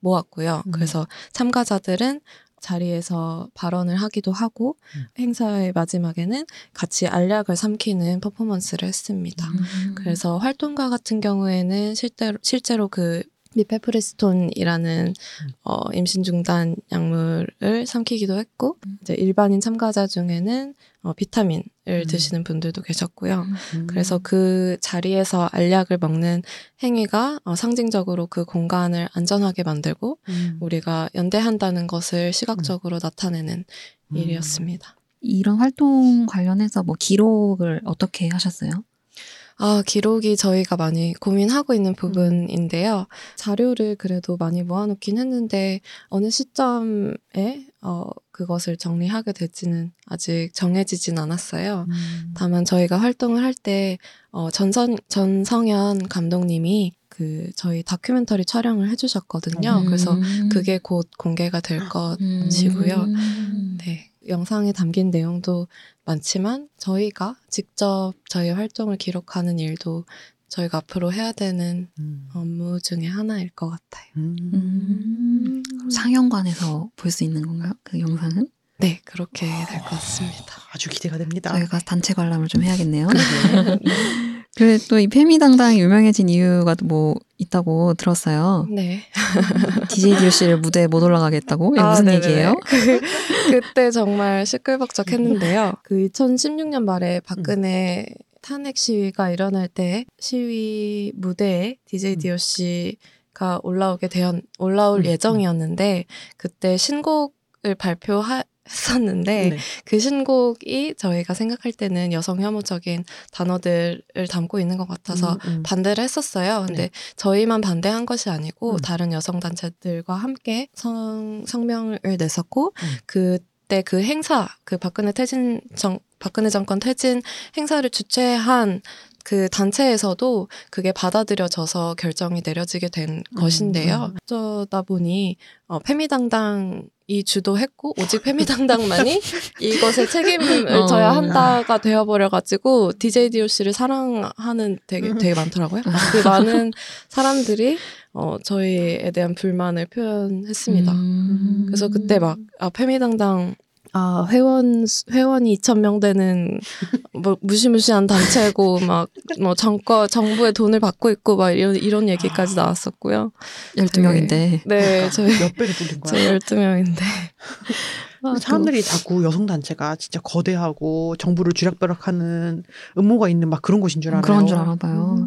모았고요. 음. 그래서 참가자들은 자리에서 발언을 하기도 하고 음. 행사의 마지막에는 같이 알약을 삼키는 퍼포먼스를 했습니다. 음. 그래서 활동가 같은 경우에는 실제로 실제로 그 미페프레스톤이라는 어, 임신 중단 약물을 삼키기도 했고 음. 이제 일반인 참가자 중에는 어, 비타민을 음. 드시는 분들도 계셨고요. 음. 그래서 그 자리에서 알약을 먹는 행위가 어, 상징적으로 그 공간을 안전하게 만들고 음. 우리가 연대한다는 것을 시각적으로 나타내는 음. 일이었습니다. 이런 활동 관련해서 뭐 기록을 어떻게 하셨어요? 아, 기록이 저희가 많이 고민하고 있는 부분인데요. 자료를 그래도 많이 모아놓긴 했는데, 어느 시점에, 어, 그것을 정리하게 될지는 아직 정해지진 않았어요. 음. 다만 저희가 활동을 할 때, 어, 전선, 전성현 감독님이 그, 저희 다큐멘터리 촬영을 해주셨거든요. 음. 그래서 그게 곧 공개가 될 것이고요. 음. 네. 영상에 담긴 내용도 많지만 저희가 직접 저희 활동을 기록하는 일도 저희가 앞으로 해야 되는 음. 업무 중에 하나일 것 같아요. 음. 음. 상영관에서 볼 수 있는 건가요? 그 영상은? 네, 그렇게 될 것 같습니다. 아주 기대가 됩니다. 저희가 단체 관람을 좀 해야겠네요. 그래 또이 페미당당이 유명해진 이유가 뭐 있다고 들었어요. 네. DJ DOC를 무대에 못 올라가겠다고? 이게 아, 무슨 네네네. 얘기예요? 그, 그때 정말 시끌벅적했는데요. 그 2016년 말에 박근혜 탄핵 시위가 일어날 때 시위 무대에 DJ 음. DOC가 올라오게 되었 올라올 음, 예정이었는데 그때 신곡을 발표했었는데 네. 그 신곡이 저희가 생각할 때는 여성 혐오적인 단어들을 담고 있는 것 같아서 음, 음. 반대를 했었어요. 근데 네. 저희만 반대한 것이 아니고 음. 다른 여성 단체들과 함께 성, 성명을 냈었고 음. 그때 그 행사 그 박근혜 퇴진 정 박근혜 정권 퇴진 행사를 주최한 그 단체에서도 그게 받아들여져서 결정이 내려지게 된 음, 것인데요. 음. 어쩌다 보니 어, 페미당당이 주도했고 오직 페미당당만이 이것에 책임을 어. 져야 한다가 되어버려가지고 DJ DOC를 사랑하는 되게 음. 되게 많더라고요. 그 많은 사람들이 어, 저희에 대한 불만을 표현했습니다. 음. 그래서 그때 막 아, 페미당당 아 회원 수- 회원이 2천 명 되는 뭐 무시무시한 단체고 막 뭐 정권 정부의 돈을 받고 있고 막 이런 이런 얘기까지 나왔었고요. 12명인데. 네, 저희 몇 배를 뚫린 거야. 저희 12명인데. 근데 사람들이 자꾸 여성 단체가 진짜 거대하고 정부를 쥐락펴락하는 음모가 있는 막 그런 곳인 줄 알아요. 그런 줄 알아 봐요.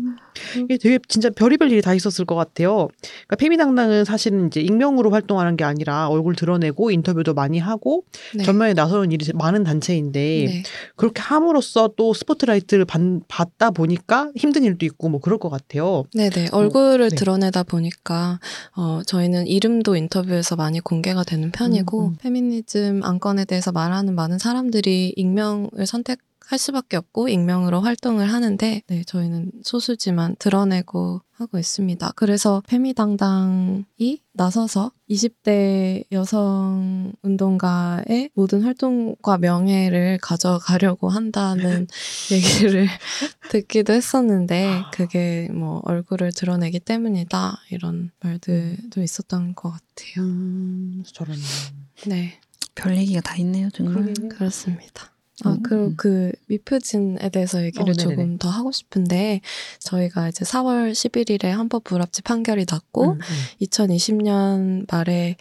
이게 되게 진짜 별의별 일이 다 있었을 것 같아요. 그러니까 페미당당은 사실은 이제 익명으로 활동하는 게 아니라 얼굴 드러내고 인터뷰도 많이 하고 네. 전면에 나서는 일이 많은 단체인데 네. 그렇게 함으로써 또 스포트라이트를 받, 받다 보니까 힘든 일도 있고 뭐 그럴 것 같아요. 네네 얼굴을 네. 드러내다 보니까 어 저희는 이름도 인터뷰에서 많이 공개가 되는 편이고 음, 음. 페미니즘 안건에 대해서 말하는 많은 사람들이 익명을 선택 할 수밖에 없고 익명으로 활동을 하는데 네 저희는 소수지만 드러내고 하고 있습니다. 그래서 페미당당이 나서서 20대 여성 운동가의 모든 활동과 명예를 가져가려고 한다는 얘기를 듣기도 했었는데 그게 뭐 얼굴을 드러내기 때문이다 이런 말들도 있었던 것 같아요. 음, 저런. 네 별 얘기가 다 있네요, 정말. 그렇습니다. 아, 음, 그리고 음. 그 미프진에 대해서 얘기를 어. 조금 더 하고 싶은데 저희가 이제 4월 11일에 헌법 불합치 판결이 났고 음, 음. 2020년 말에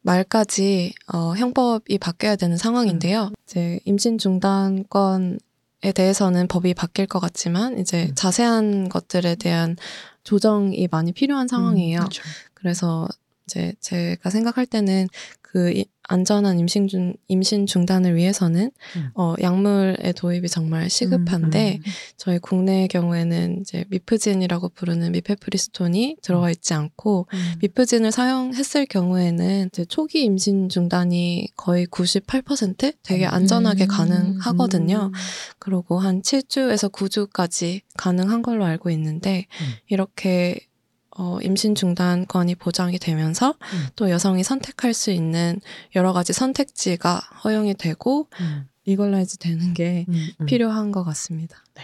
말까지 어, 형법이 바뀌어야 되는 상황인데요. 음. 이제 임신 중단권에 대해서는 법이 바뀔 것 같지만 이제 음. 자세한 것들에 대한 조정이 많이 필요한 상황이에요. 음, 그렇죠. 그래서 이제 제가 생각할 때는 그 이- 안전한 임신 중 임신 중단을 위해서는 음. 어 약물의 도입이 정말 시급한데 음, 음. 저희 국내의 경우에는 이제 미프진이라고 부르는 미페프리스톤이 들어가 있지 않고 음. 미프진을 사용했을 경우에는 이제 초기 임신 중단이 거의 98% 되게 안전하게 음. 가능하거든요. 그리고 한 7주에서 9주까지 가능한 걸로 알고 있는데 음. 이렇게 어, 임신 중단권이 보장이 되면서 음. 또 여성이 선택할 수 있는 여러 가지 선택지가 허용이 되고 음, legalize 되는 게 음, 음. 필요한 것 같습니다. 네.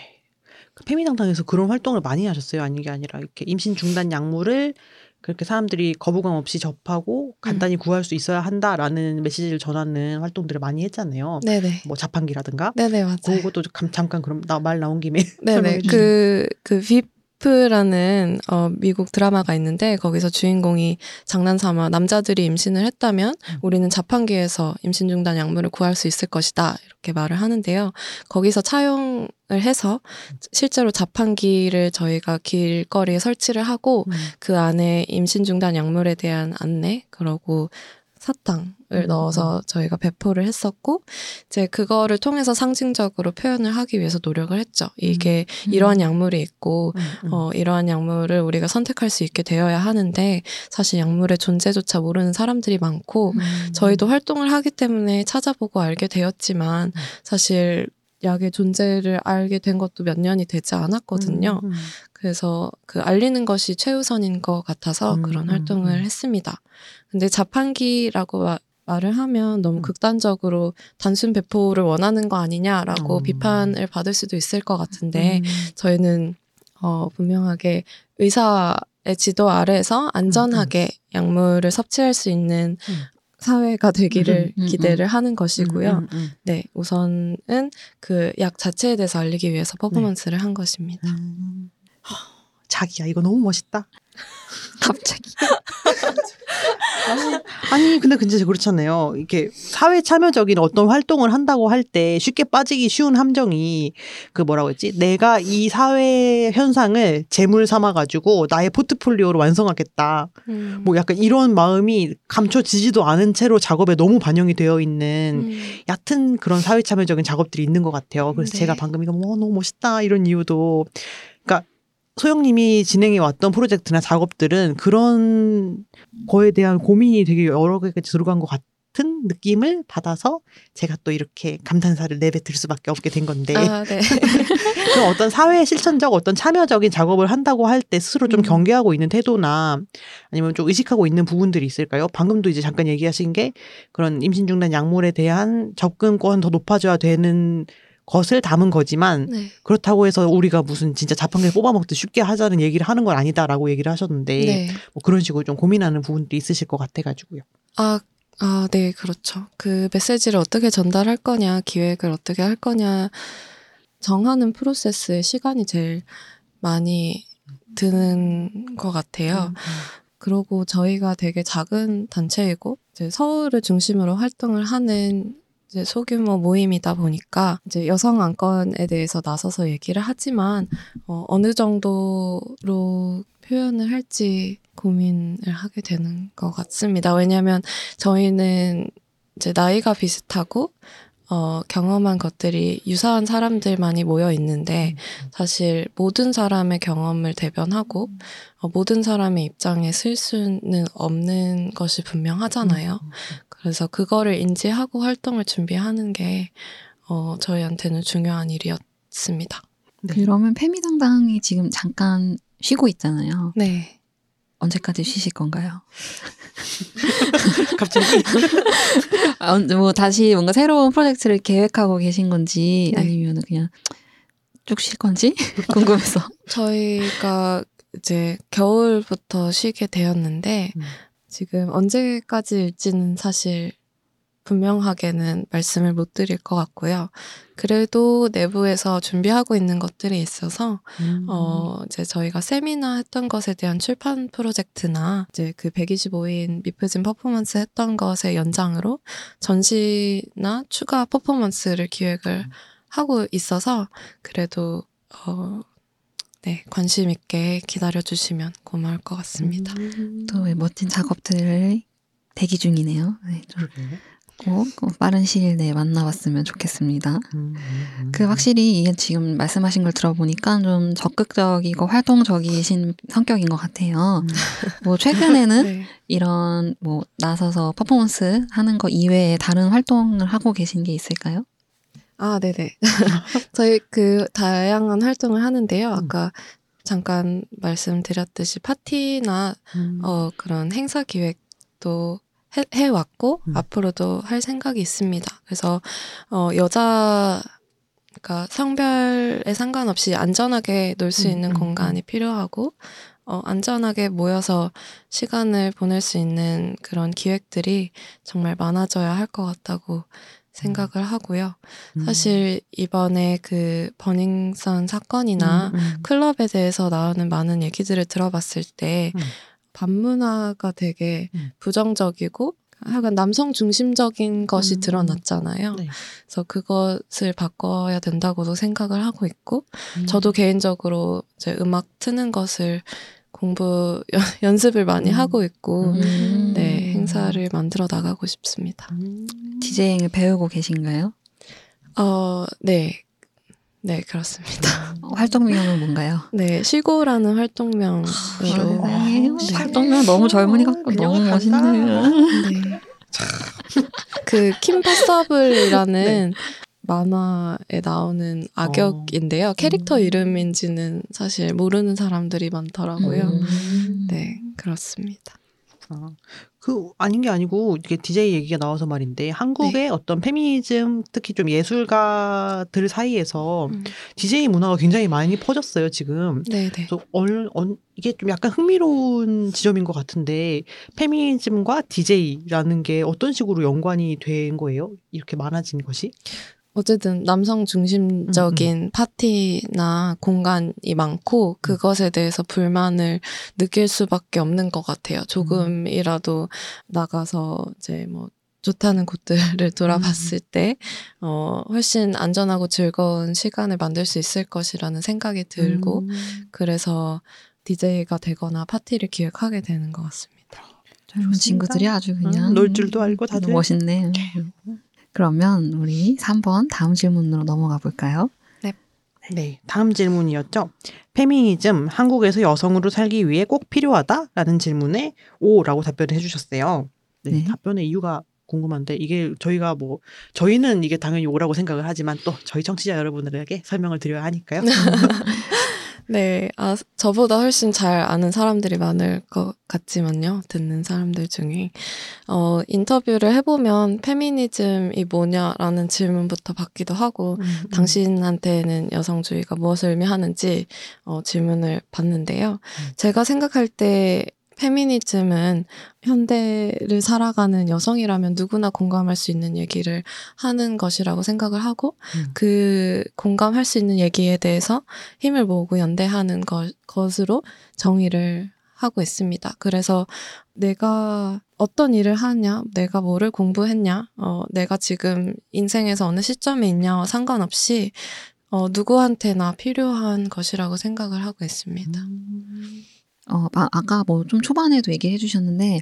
그 페미당당에서 그런 활동을 많이 하셨어요. 아닌 게 아니라 이렇게 임신 중단 약물을 그렇게 사람들이 거부감 없이 접하고 간단히 음. 구할 수 있어야 한다라는 메시지를 전하는 활동들을 많이 했잖아요. 네네. 뭐 자판기라든가. 네네, 맞아요. 그것도 감- 잠깐 그럼 나 말 나온 김에 네네. 주시죠. 그, 그, 비프라는, 어, 미국 드라마가 있는데, 거기서 주인공이 장난삼아 남자들이 임신을 했다면, 음. 우리는 자판기에서 임신 중단 약물을 구할 수 있을 것이다. 이렇게 말을 하는데요. 거기서 차용을 해서, 실제로 자판기를 저희가 길거리에 설치를 하고, 음. 그 안에 임신 중단 약물에 대한 안내, 그러고 사탕을 음, 넣어서 저희가 배포를 했었고, 이제 그거를 통해서 상징적으로 표현을 하기 위해서 노력을 했죠. 이게 이러한 약물이 있고, 음, 음. 어, 이러한 약물을 우리가 선택할 수 있게 되어야 하는데, 사실 약물의 존재조차 모르는 사람들이 많고, 음. 저희도 활동을 하기 때문에 찾아보고 알게 되었지만, 음. 사실 약의 존재를 알게 된 것도 몇 년이 되지 않았거든요. 음, 음. 그래서 그 알리는 것이 최우선인 것 같아서 음, 그런 음, 활동을 음. 했습니다. 근데 자판기라고 마- 말을 하면 너무 음. 극단적으로 단순 배포를 원하는 거 아니냐라고 음. 비판을 받을 수도 있을 것 같은데 음. 저희는 어 분명하게 의사의 지도 아래에서 안전하게 약물을 섭취할 수 있는 음. 사회가 되기를 음, 음, 음. 기대를 하는 것이고요. 음, 음, 네, 우선은 그 약 자체에 대해서 알리기 위해서 퍼포먼스를 한 것입니다. 음. 하, 자기야 이거 너무 멋있다. 갑자기. 아니 근데 근데 그렇잖아요. 이렇게 사회 참여적인 어떤 활동을 한다고 할 때 쉽게 빠지기 쉬운 함정이 그 뭐라고 했지? 내가 이 사회 현상을 재물 삼아 가지고 나의 포트폴리오로 완성하겠다. 음. 뭐 약간 이런 마음이 감춰지지도 않은 채로 작업에 너무 반영이 되어 있는 음. 얕은 그런 사회 참여적인 작업들이 있는 것 같아요. 그래서 네. 제가 방금 이거 뭐 너무 멋있다 이런 이유도 그러니까 소영님이 진행해 왔던 프로젝트나 작업들은 그런 거에 대한 고민이 되게 여러 개가 들어간 것 같은 느낌을 받아서 제가 또 이렇게 감탄사를 내뱉을 수밖에 없게 된 건데 아, 네. 그럼 어떤 사회 실천적 어떤 참여적인 작업을 한다고 할 때 스스로 좀 음. 경계하고 있는 태도나 아니면 좀 의식하고 있는 부분들이 있을까요? 방금도 이제 잠깐 얘기하신 게 그런 임신 중단 약물에 대한 접근권 더 높아져야 되는 것을 담은 거지만 네. 그렇다고 해서 우리가 무슨 진짜 자판기를 뽑아먹듯 쉽게 하자는 얘기를 하는 건 아니다라고 얘기를 하셨는데 네. 뭐 그런 식으로 좀 고민하는 부분들이 있으실 것 같아가지고요. 아, 아, 네, 그렇죠. 그 메시지를 어떻게 전달할 거냐, 기획을 어떻게 할 거냐, 정하는 프로세스에 시간이 제일 많이 드는 것 같아요. 그리고 저희가 되게 작은 단체이고, 이제 서울을 중심으로 활동을 하는 이제 소규모 모임이다 보니까 이제 여성 안건에 대해서 나서서 얘기를 하지만 어, 어느 정도로 표현을 할지 고민을 하게 되는 것 같습니다. 왜냐하면 저희는 이제 나이가 비슷하고 어, 경험한 것들이 유사한 사람들만이 모여 있는데 사실 모든 사람의 경험을 대변하고 어, 모든 사람의 입장에 쓸 수는 없는 것이 분명하잖아요. 그래서 그거를 인지하고 활동을 준비하는 게 어, 저희한테는 중요한 일이었습니다. 네. 그러면 페미당당이 지금 잠깐 쉬고 있잖아요. 네. 언제까지 쉬실 건가요? 갑자기 아, 언제 뭐 다시 뭔가 새로운 프로젝트를 계획하고 계신 건지 네. 아니면 그냥 쭉 쉴 건지 궁금해서. 저희가 이제 겨울부터 쉬게 되었는데 음. 지금 언제까지일지는 사실 분명하게는 말씀을 못 드릴 것 같고요. 그래도 내부에서 준비하고 있는 것들이 있어서 음. 어, 이제 저희가 세미나 했던 것에 대한 출판 프로젝트나 이제 그 125인 미프진 퍼포먼스 했던 것의 연장으로 전시나 추가 퍼포먼스를 기획을 하고 있어서 그래도 어, 네, 관심 있게 기다려 주시면 고마울 것 같습니다. 음. 또 멋진 작업들을 대기 중이네요. 네, 좀 그러게요. 꼭, 꼭 빠른 시일 내에 만나봤으면 좋겠습니다. 음, 음, 그 확실히 이게 지금 말씀하신 걸 들어보니까 좀 적극적이고 활동적이신 성격인 것 같아요. 음. 뭐 최근에는 네. 이런 뭐 나서서 퍼포먼스 하는 거 이외에 다른 활동을 하고 계신 게 있을까요? 아, 네네. 저희 그 다양한 활동을 하는데요. 아까 잠깐 말씀드렸듯이 파티나 음. 어, 그런 행사 기획도 해, 해왔고, 음. 앞으로도 할 생각이 있습니다. 그래서, 어, 여자, 그러니까 성별에 상관없이 안전하게 놀수 음, 있는 음, 공간이 필요하고, 어, 안전하게 모여서 시간을 보낼 수 있는 그런 기획들이 정말 많아져야 할 것 같다고 생각을 하고요. 음. 사실 이번에 그 버닝썬 사건이나 음, 음. 클럽에 대해서 나오는 많은 얘기들을 들어봤을 때 음. 반문화가 되게 음. 부정적이고 약간 남성 중심적인 것이 음. 드러났잖아요. 네. 그래서 그것을 바꿔야 된다고도 생각을 하고 있고 음. 저도 개인적으로 이제 음악 트는 것을 공부 연- 연습을 많이 음. 하고 있고 음. 네 행사를 만들어 나가고 싶습니다. 음. 디제잉을 배우고 계신가요? 어, 네. 네, 그렇습니다. 어, 활동명은 뭔가요? 네, 시고라는 활동명으로 세상에, 네. 활동명 너무 젊은이 같고 너무. 멋있네요. 네. 그 킴파서블이라는 만화에 나오는 악역인데요. 캐릭터 음. 이름인지는 사실 모르는 사람들이 많더라고요. 음. 네, 그렇습니다. 아, 그 아닌 게 아니고 이게 DJ 얘기가 나와서 말인데 한국의 어떤 페미니즘 특히 좀 예술가들 사이에서 음. DJ 문화가 굉장히 많이 퍼졌어요 지금. 네, 네. 그래서 얼, 얼, 이게 좀 약간 흥미로운 지점인 것 같은데 페미니즘과 DJ라는 게 어떤 식으로 연관이 된 거예요? 이렇게 많아진 것이? 어쨌든 남성 중심적인 파티나 공간이 많고 그것에 대해서 불만을 느낄 수밖에 없는 것 같아요. 조금이라도 나가서 이제 뭐 좋다는 곳들을 돌아봤을 때, 어, 훨씬 안전하고 즐거운 시간을 만들 수 있을 것이라는 생각이 들고, 음. 그래서 DJ가 되거나 파티를 기획하게 되는 것 같습니다. 젊은. 친구들이 아주 그냥 음, 놀 줄도 알고 다들. 멋있네. 그러면 우리 3번 다음 질문으로 넘어가 볼까요? 네, 다음 질문이었죠. 페미니즘 한국에서 여성으로 살기 위해 꼭 필요하다라는 질문에 오라고 답변을 해 주셨어요. 네, 네. 답변의 이유가 궁금한데 이게 저희가 뭐 저희는 이게 당연히 오라고 생각을 하지만 또 저희 청취자 여러분들에게 설명을 드려야 하니까요. 네, 아, 저보다 훨씬 잘 아는 사람들이 많을 것 같지만요. 듣는 사람들 중에. 어, 인터뷰를 해보면 페미니즘이 뭐냐라는 질문부터 받기도 하고, 음, 당신한테는 여성주의가 무엇을 의미하는지 어, 질문을 받는데요. 제가 생각할 때 페미니즘은 현대를 살아가는 여성이라면 누구나 공감할 수 있는 얘기를 하는 것이라고 생각을 하고 음. 그 공감할 수 있는 얘기에 대해서 힘을 모으고 연대하는 것, 것으로 정의를 하고 있습니다. 그래서 내가 어떤 일을 하냐, 내가 뭐를 공부했냐, 어, 내가 지금 인생에서 어느 시점에 있냐와 상관없이 어, 누구한테나 필요한 것이라고 생각을 하고 있습니다. 어, 아, 아까 뭐 좀 초반에도 얘기해 주셨는데,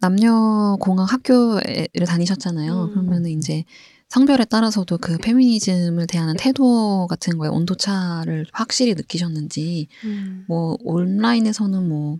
남녀 공학 학교를 다니셨잖아요. 음. 그러면은 이제 성별에 따라서도 그 페미니즘을 대하는 태도 같은 거에 온도차를 확실히 느끼셨는지, 음. 뭐 온라인에서는 뭐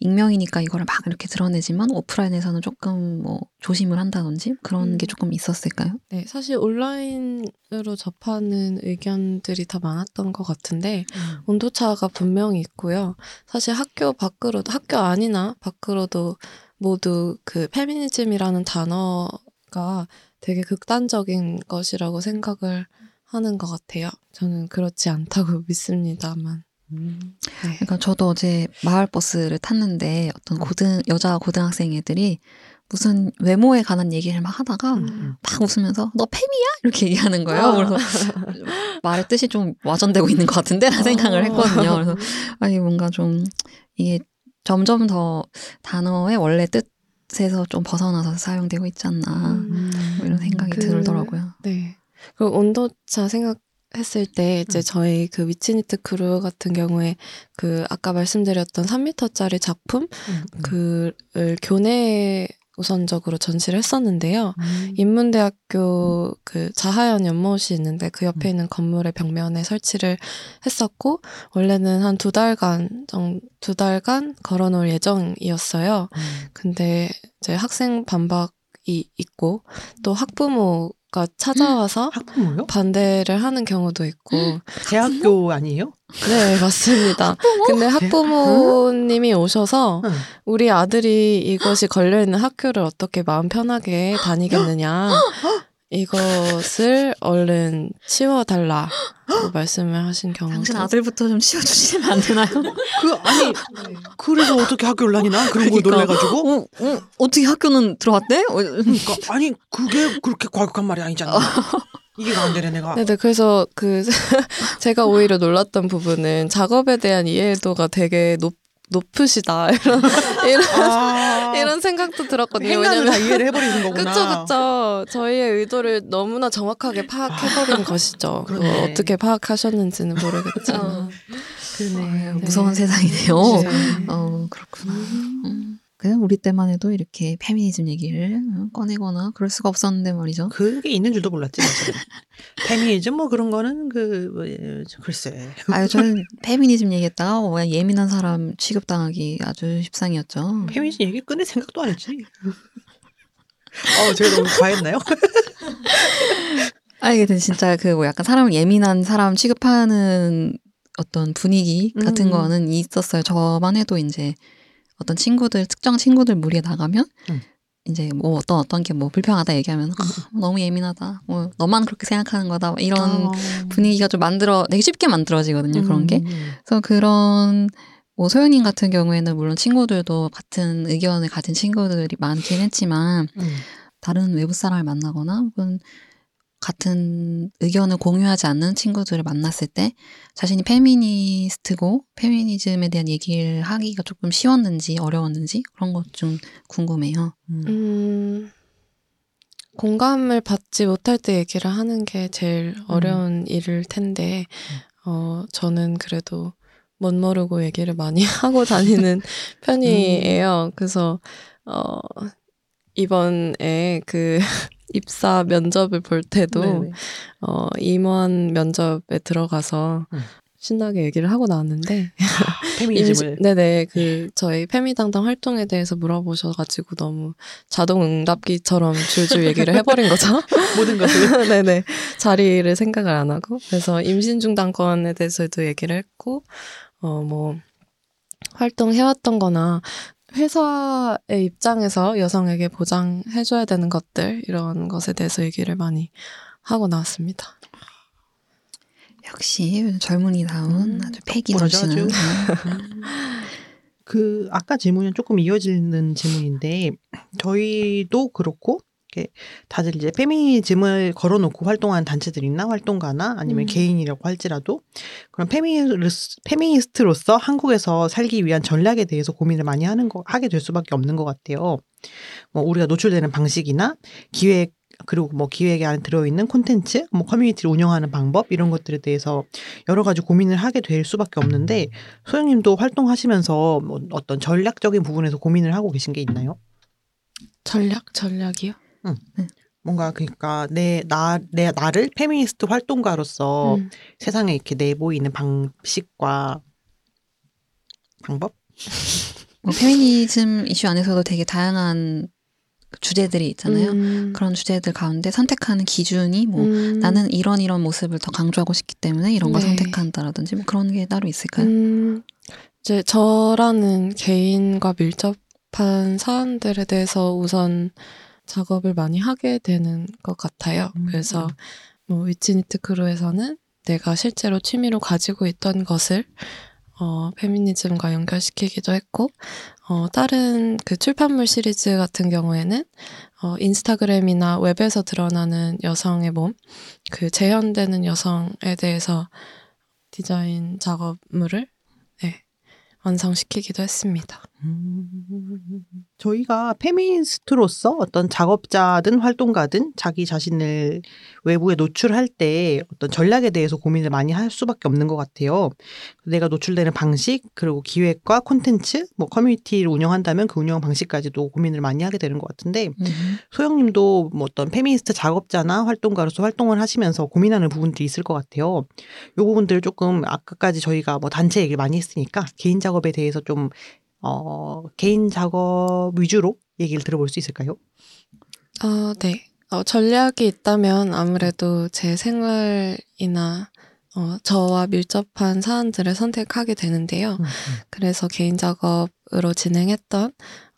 익명이니까 이거를 막 이렇게 드러내지만 오프라인에서는 조금 뭐 조심을 한다든지 그런 음. 게 조금 있었을까요? 네, 사실 온라인으로 접하는 의견들이 더 많았던 것 같은데, 온도차가 분명히 있고요. 사실 학교 밖으로도, 학교 안이나 밖으로도 모두 그 페미니즘이라는 단어가 되게 극단적인 것이라고 생각을 하는 것 같아요. 저는 그렇지 않다고 믿습니다만. 음. 네. 그러니까 저도 어제 마을 버스를 탔는데 어떤 고등 여자 고등학생 애들이 무슨 외모에 관한 얘기를 막 하다가 음. 막 웃으면서 너 페미야 이렇게 얘기하는 거예요. 아. 그래서 말의 뜻이 좀 와전되고 있는 것 같은데라는 생각을 했거든요. 그래서 아니 뭔가 좀 이게 점점 더 단어의 원래 뜻에서 좀 벗어나서 사용되고 있지 않나 음. 뭐 이런 생각이 그- 들더라고요. 네. 그 온도차 생각 했을 때 이제 음. 저희 그 위치니트 크루 같은 경우에 그 아까 말씀드렸던 3m짜리 작품 음. 그를 교내 우선적으로 전시를 했었는데요. 음. 인문대학교 그 자하연 연못이 있는데 그 옆에 음. 있는 건물의 벽면에 설치를 했었고 원래는 한 두 달간 정, 두 달간 걸어놓을 예정이었어요. 음. 근데 이제 학생 반박 이 있고 또 학부모 가 찾아와서 학부모요? 반대를 하는 경우도 있고 대학교 아니에요? 네 맞습니다. 근데 학부모님이 오셔서 응. 우리 아들이 이것이 걸려 있는 학교를 어떻게 마음 편하게 다니겠느냐. 이것을 얼른 치워달라고 말씀을 하신 경우도 당신 아들부터 좀 치워주시면 안 되나요? 그 아니 그래서 어떻게 학교를 다니나 그런 걸 그러니까. 놀래가지고 어, 어, 어떻게 학교는 들어왔대? 어, 그러니까 아니 그게 그렇게 과격한 말이 아니잖아. 이해가 안 되네 내가. 네네 그래서 그 제가 오히려 놀랐던 부분은 작업에 대한 이해도가 되게 높 높으시다 이런 이런 아, 이런 생각도 들었거든요. 행간을 다 왜냐면 이해를 해버리는 거구나. 그쵸 그쵸 저희의 의도를 너무나 정확하게 파악해버린 것이죠. 어, 어떻게 파악하셨는지는 모르겠지만 그러네. 어, 무서운 세상이네요. 네. 어, 그렇구나. 음. 그냥 우리 때만 해도 이렇게 페미니즘 얘기를 어, 꺼내거나 그럴 수가 없었는데 말이죠. 그게 있는 줄도 몰랐지. 페미니즘 뭐 그런 거는 그 뭐, 예, 글쎄. 아유, 저는 페미니즘 얘기했다가 어, 그냥 예민한 사람 취급당하기 아주 십상이었죠. 페미니즘 얘기 꺼낼 생각도 안 했지. 어, 제가 너무 과했나요? 아, 이게 진짜 그 뭐 약간 사람을 예민한 사람 취급하는 어떤 분위기 같은 음. 거는 있었어요. 저만 해도 이제 어떤 친구들, 특정 친구들 무리에 나가면 음. 이제 뭐 어떤 어떤 게 뭐 불평하다 얘기하면 아, 너무 예민하다. 뭐 너만 그렇게 생각하는 거다. 뭐 이런 아. 분위기가 좀 만들어 되게 쉽게 만들어지거든요. 그런 게. 음. 그래서 그런 뭐 소연님 같은 경우에는 물론 친구들도 같은 의견을 가진 친구들이 많긴 했지만 음. 다른 외부 사람을 만나거나 혹은 같은 의견을 공유하지 않는 친구들을 만났을 때 자신이 페미니스트고 페미니즘에 대한 얘기를 하기가 조금 쉬웠는지 어려웠는지 그런 것 좀 궁금해요. 음. 음, 공감을 받지 못할 때 얘기를 하는 게 제일 어려운 일일 텐데, 어, 저는 그래도 못 모르고 얘기를 많이 하고 다니는 편이에요. 그래서, 어, 이번에 그 입사 면접을 볼 때도, 네네. 어, 임원 면접에 들어가서 음. 신나게 얘기를 하고 나왔는데, 페미니즘을 네네 그 저희 페미당당 활동에 대해서 물어보셔가지고 너무 자동 응답기처럼 줄줄 얘기를 해버린 거죠. 모든 것을 네네 자리를 생각을 안 하고 그래서 임신 중단권에 대해서도 얘기를 했고 어뭐 활동해왔던 거나 회사의 입장에서 여성에게 보장해줘야 되는 것들 이런 것에 대해서 얘기를 많이 하고 나왔습니다. 역시 젊은이다운 음, 아주 패기 넘치는. 음. 그 아까 질문은 조금 이어지는 질문인데 저희도 그렇고 다들 이제 페미니즘을 걸어놓고 활동하는 단체들이나 활동가나 아니면 음. 개인이라고 할지라도 그런 페미니스, 페미니스트로서 한국에서 살기 위한 전략에 대해서 고민을 많이 하는 거 하게 될 수밖에 없는 것 같아요. 뭐 우리가 노출되는 방식이나 기획 그리고 뭐 기획에 안에 들어있는 콘텐츠, 뭐 커뮤니티를 운영하는 방법 이런 것들에 대해서 여러 가지 고민을 하게 될 수밖에 없는데 소영님도 활동하시면서 뭐 어떤 전략적인 부분에서 고민을 하고 계신 게 있나요? 전략 전략이요? 뭔가 그러니까 내 나 내 나를 페미니스트 활동가로서 음. 세상에 이렇게 내보이는 방식과 방법? 뭐 페미니즘 이슈 안에서도 되게 다양한 주제들이 있잖아요. 음. 그런 주제들 가운데 선택하는 기준이 뭐 음. 나는 이런 이런 모습을 더 강조하고 싶기 때문에 이런 걸 네. 선택한다라든지 뭐 그런 게 따로 있을까요? 음, 이제 저라는 개인과 밀접한 사안들에 대해서 우선 작업을 많이 하게 되는 것 같아요. 음. 그래서 뭐 위치니트 크루에서는 내가 실제로 취미로 가지고 있던 것을 어, 페미니즘과 연결시키기도 했고, 어, 다른 그 출판물 시리즈 같은 경우에는, 어, 인스타그램이나 웹에서 드러나는 여성의 몸, 그 재현되는 여성에 대해서 디자인 작업물을, 네, 완성시키기도 했습니다. 음, 저희가 페미니스트로서 어떤 작업자든 활동가든 자기 자신을 외부에 노출할 때 어떤 전략에 대해서 고민을 많이 할 수밖에 없는 것 같아요. 내가 노출되는 방식, 그리고 기획과 콘텐츠, 뭐 커뮤니티를 운영한다면 그 운영 방식까지도 고민을 많이 하게 되는 것 같은데 음. 소영님도 뭐 어떤 페미니스트 작업자나 활동가로서 활동을 하시면서 고민하는 부분들이 있을 것 같아요. 요 부분들 조금 아까까지 저희가 뭐 단체 얘기를 많이 했으니까 개인 작업에 대해서 좀 어, 개인 작업 위주로 얘기를 들어볼 수 있을까요? 어, 네. 어, 전략이 있다면 아무래도 제 생활이나 어, 저와 밀접한 사안들을 선택하게 되는데요. 그래서 개인 작업으로 진행했던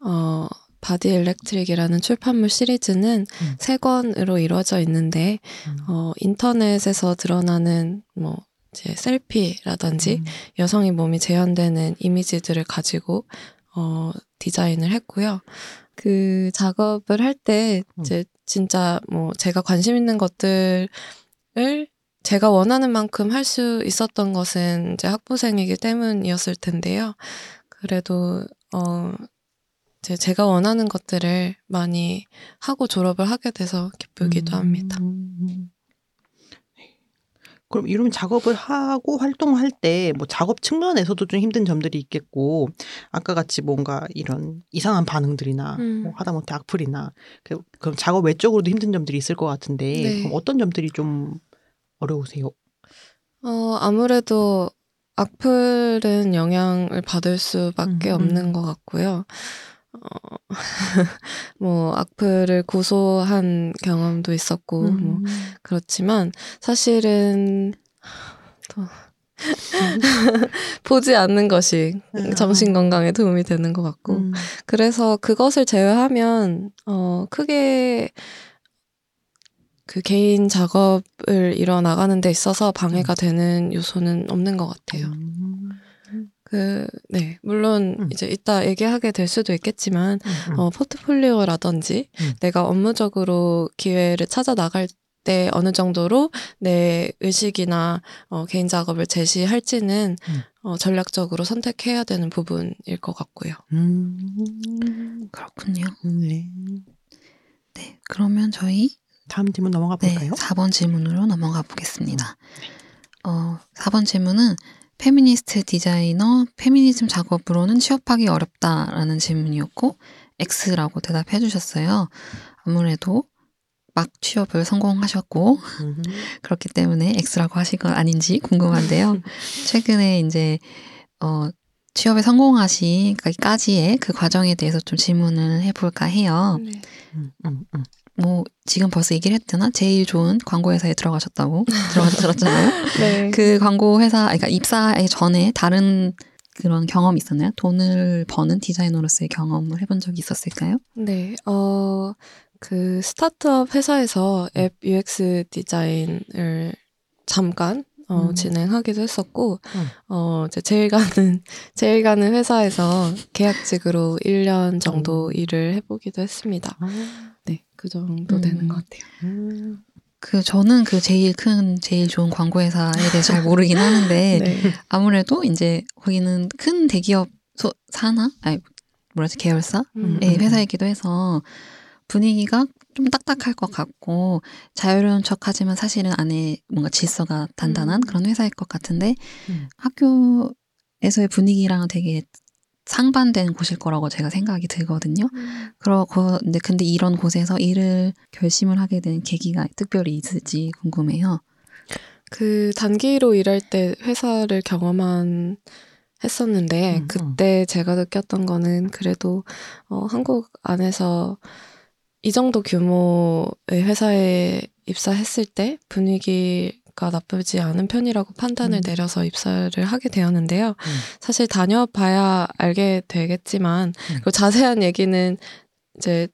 어, Body Electric이라는 출판물 시리즈는 음. 세 권으로 이루어져 있는데 음. 어, 인터넷에서 드러나는 뭐 이제 selfie라든지 여성의 몸이 재현되는 이미지들을 가지고 어, 디자인을 했고요. 그 작업을 할때 음. 이제 진짜 뭐 제가 관심 있는 것들을 제가 원하는 만큼 할 수 있었던 것은 이제 학부생이기 때문이었을 텐데요. 그래도 어 이제 제가 원하는 것들을 많이 하고 졸업을 하게 돼서 기쁘기도 음. 합니다. 그럼 이런 작업을 하고 활동할 때 뭐 작업 측면에서도 좀 힘든 점들이 있겠고 아까 같이 뭔가 이런 이상한 반응들이나 음. 뭐 하다못해 악플이나 그- 그럼 작업 외적으로도 힘든 점들이 있을 것 같은데 네. 그럼 어떤 점들이 좀 어려우세요? 어, 아무래도 악플은 영향을 받을 수밖에 음, 없는 음. 것 같고요. 어, 뭐, 악플을 고소한 경험도 있었고, 뭐, 음. 그렇지만, 사실은, 또, 보지 않는 것이 음. 정신 건강에 도움이 되는 것 같고, 음. 그래서 그것을 제외하면 어 크게 그 개인 작업을 이뤄 나가는 데 있어서 방해가 되는 요소는 없는 것 같아요. 음. 그 네 물론 음. 이제 이따 얘기하게 될 수도 있겠지만 음. 어 포트폴리오라든지 음. 내가 업무적으로 기회를 찾아 나갈 때 어느 정도로 내 의식이나 어, 개인 작업을 제시할지는 음. 어, 전략적으로 선택해야 되는 부분일 것 같고요. 음. 그렇군요. 네. 네, 그러면 저희 다음 질문 넘어가 네, 볼까요? 4번 질문으로 넘어가 보겠습니다. 어, 4번 질문은 페미니스트 디자이너 페미니즘 작업으로는 취업하기 어렵다라는 질문이었고 X라고 대답해 주셨어요. 아무래도 막 취업을 성공하셨고 음. 그렇기 때문에 X라고 하신 건 아닌지 궁금한데요. 최근에 이제 어 취업에 성공하시기까지의 그 과정에 대해서 좀 질문을 해볼까 해요. 네. 음, 음, 음. 뭐 지금 벌써 얘기를 했잖아. 제일 좋은 광고 회사에 들어가셨다고 들어가 들었잖아요. 네. 그 광고 회사, 그러니까 입사에 전에 다른 그런 경험이 있었나요? 돈을 버는 디자이너로서의 경험을 해본 적이 있었을까요? 네, 어, 그 스타트업 회사에서 앱 UX 디자인을 잠깐 어, 음. 진행하기도 했었고, 음. 어, 이제 제일 가는, 제일 가는 회사에서 계약직으로 1년 정도 음. 일을 해보기도 했습니다. 네, 그 정도 음. 되는 것 같아요. 음. 그 저는 그 제일 큰 제일 좋은 광고 회사에 대해서 잘 모르긴 하는데 네. 아무래도 이제 거기는 큰 대기업 소, 사나 아니 뭐라지 계열사 음. 의 회사이기도 해서 분위기가 좀 딱딱할 것 같고 자유로운 척하지만 사실은 안에 뭔가 질서가 단단한 음. 그런 회사일 것 같은데 음. 학교에서의 분위기랑은 되게 상반된 곳일 거라고 제가 생각이 들거든요. 그러고 근데 근데 이런 곳에서 일을 결심을 하게 된 계기가 특별히 있을지 궁금해요. 그 단기로 일할 때 회사를 경험한 했었는데 음, 음. 그때 제가 느꼈던 거는 그래도 어, 한국 안에서 이 정도 규모의 회사에 입사했을 때 분위기 가 나쁘지 않은 편이라고 판단을 음. 내려서 입사를 하게 되었는데요. 음. 사실 다녀봐야 알게 되겠지만 음. 그 자세한 얘기는 이제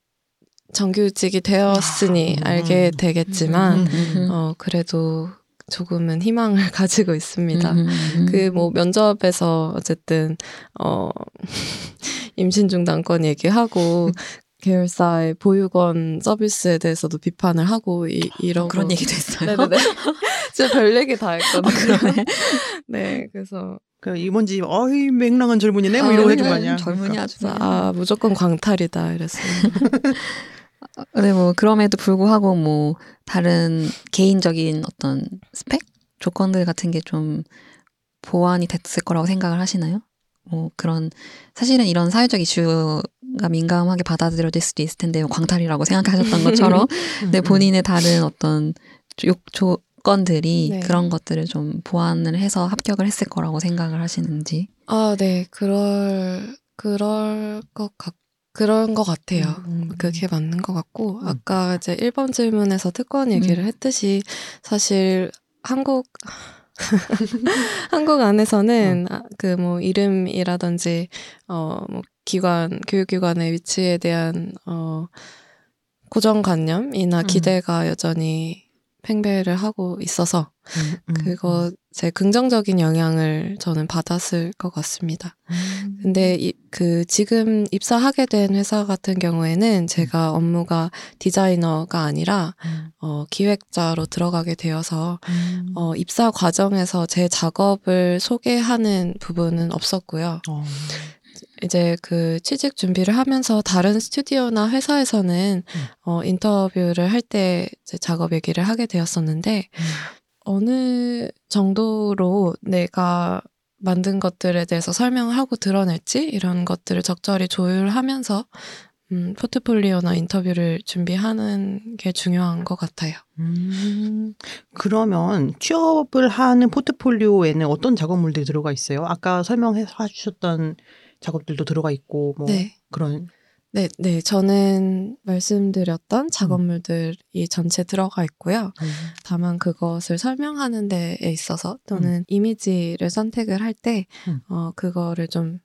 정규직이 되었으니 음. 알게 되겠지만 음. 어, 그래도 조금은 희망을 가지고 있습니다. 그 뭐 면접에서 어쨌든 어 임신 중단권 얘기하고 계열사의 보육원 서비스에 대해서도 비판을 하고 이, 이런 그런 얘기도 했어요. 네네네. 진짜 별 얘기 다 했거든요. 아. 네, 그래서 그 이번지 어이 맹랑한 젊은이네 뭐 이러고 해준 거 아니야. 젊은이 아주 그래서 아 무조건 광탈이다 이랬어요. 네, 뭐 그럼에도 불구하고 뭐 다른 개인적인 어떤 스펙 조건들 같은 게 좀 보완이 됐을 거라고 생각을 하시나요? 뭐 그런 사실은 이런 사회적 이슈 가 민감하게 받아들여질 수도 있을 텐데 광탈이라고 생각하셨던 것처럼 근데 본인의 다른 어떤 요, 조건들이 네. 그런 것들을 좀 보완을 해서 합격을 했을 거라고 생각을 하시는지. 아, 네, 그럴 그럴 것 같. 그런 것 같아요. 음. 그게 맞는 것 같고 음. 아까 이제 1번 질문에서 특권 얘기를 했듯이 사실 한국 한국 안에서는 그뭐 이름이라든지 어뭐 기관 교육기관의 위치에 대한 어 고정관념이나 음. 기대가 여전히 팽배를 하고 있어서 음, 음, 그거 제 긍정적인 영향을 저는 받았을 것 같습니다. 음. 근데 이, 그 지금 입사하게 된 회사 같은 경우에는 제가 업무가 디자이너가 아니라 음, 어, 기획자로 들어가게 되어서 음. 어, 입사 과정에서 제 작업을 소개하는 부분은 없었고요. 어. 이제 그 취직 준비를 하면서 다른 스튜디오나 회사에서는 음. 어, 인터뷰를 할 때 작업 얘기를 하게 되었었는데 음. 어느 정도로 내가 만든 것들에 대해서 설명을 하고 드러낼지 이런 것들을 적절히 조율하면서 음, 포트폴리오나 인터뷰를 준비하는 게 중요한 것 같아요. 음, 그러면 취업을 하는 포트폴리오에는 어떤 작업물들이 들어가 있어요? 아까 설명해 주셨던 작업들도 들어가 있고 뭐 네. 그런 네, 네. 저는 말씀드렸던 작업물들이 전체 들어가 있고요. 음. 다만 그것을 설명하는 데에 있어서 또는 이미지를 선택을 할 때, 음. 어, 그거를 좀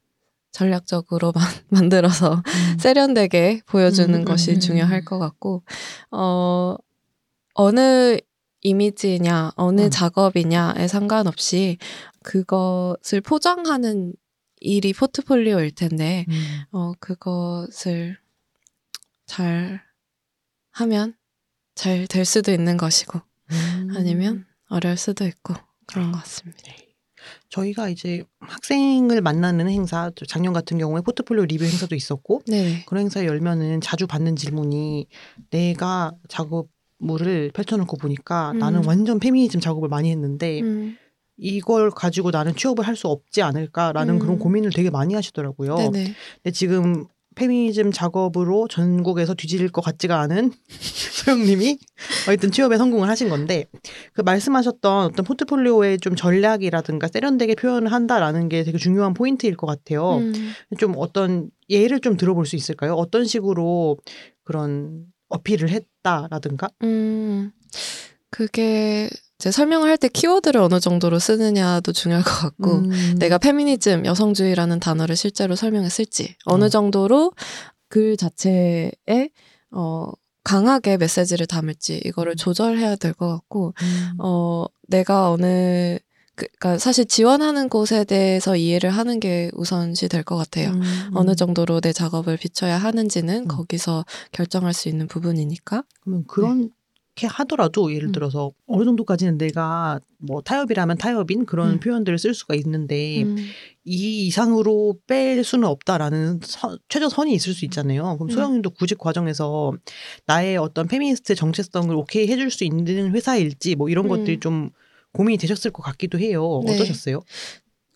전략적으로 만, 만들어서 음. 세련되게 보여주는 음, 음, 것이 음. 중요할 것 같고, 어, 어느 이미지냐, 어느 음. 작업이냐에 상관없이 그것을 포장하는 일이 포트폴리오일 텐데, 음. 어, 그것을 잘 하면 잘 될 수도 있는 것이고, 음. 아니면 어려울 수도 있고, 그런 것 같습니다. 저희가 이제 학생을 만나는 행사 작년 같은 경우에 포트폴리오 리뷰 행사도 있었고 네. 그런 행사 열면은 자주 받는 질문이 내가 작업물을 펼쳐놓고 보니까 음. 나는 완전 페미니즘 작업을 많이 했는데 음, 이걸 가지고 나는 취업을 할 수 없지 않을까라는 음. 그런 고민을 되게 많이 하시더라고요. 네네. 근데 지금 페미니즘 작업으로 전국에서 뒤질 것 같지가 않은 소영님이 어쨌든 취업에 성공을 하신 건데 그 말씀하셨던 어떤 포트폴리오의 좀 전략이라든가 세련되게 표현을 한다라는 게 되게 중요한 포인트일 것 같아요. 음, 좀 어떤 예를 좀 들어볼 수 있을까요? 어떤 식으로 그런 어필을 했다라든가? 음, 그게 이 제 설명을 할 때 키워드를 어느 정도로 쓰느냐도 중요할 것 같고, 음. 내가 페미니즘, 여성주의라는 단어를 실제로 설명했을지, 어느 어. 정도로 글 자체에, 어, 강하게 메시지를 담을지 이거를 조절해야 될 것 같고 음. 어 내가 어느 그, 그러니까 사실 지원하는 곳에 대해서 이해를 하는 게 우선시 될 것 같아요. 음. 어느 정도로 내 작업을 비춰야 하는지는 음. 거기서 결정할 수 있는 부분이니까. 그러면 그 렇게 하더라도 예를 음. 들어서 어느 정도까지는 내가 뭐 타협이라면 타협인 그런 음. 표현들을 쓸 수가 있는데 음. 이 이상으로 뺄 수는 없다라는 선- 최저선이 있을 수 있잖아요. 그럼 음. 소영님도 구직 과정에서 나의 어떤 페미니스트 정체성을 오케이 해줄 수 있는 회사일지 뭐 이런 음. 것들이 좀 고민이 되셨을 것 같기도 해요. 네. 어떠셨어요?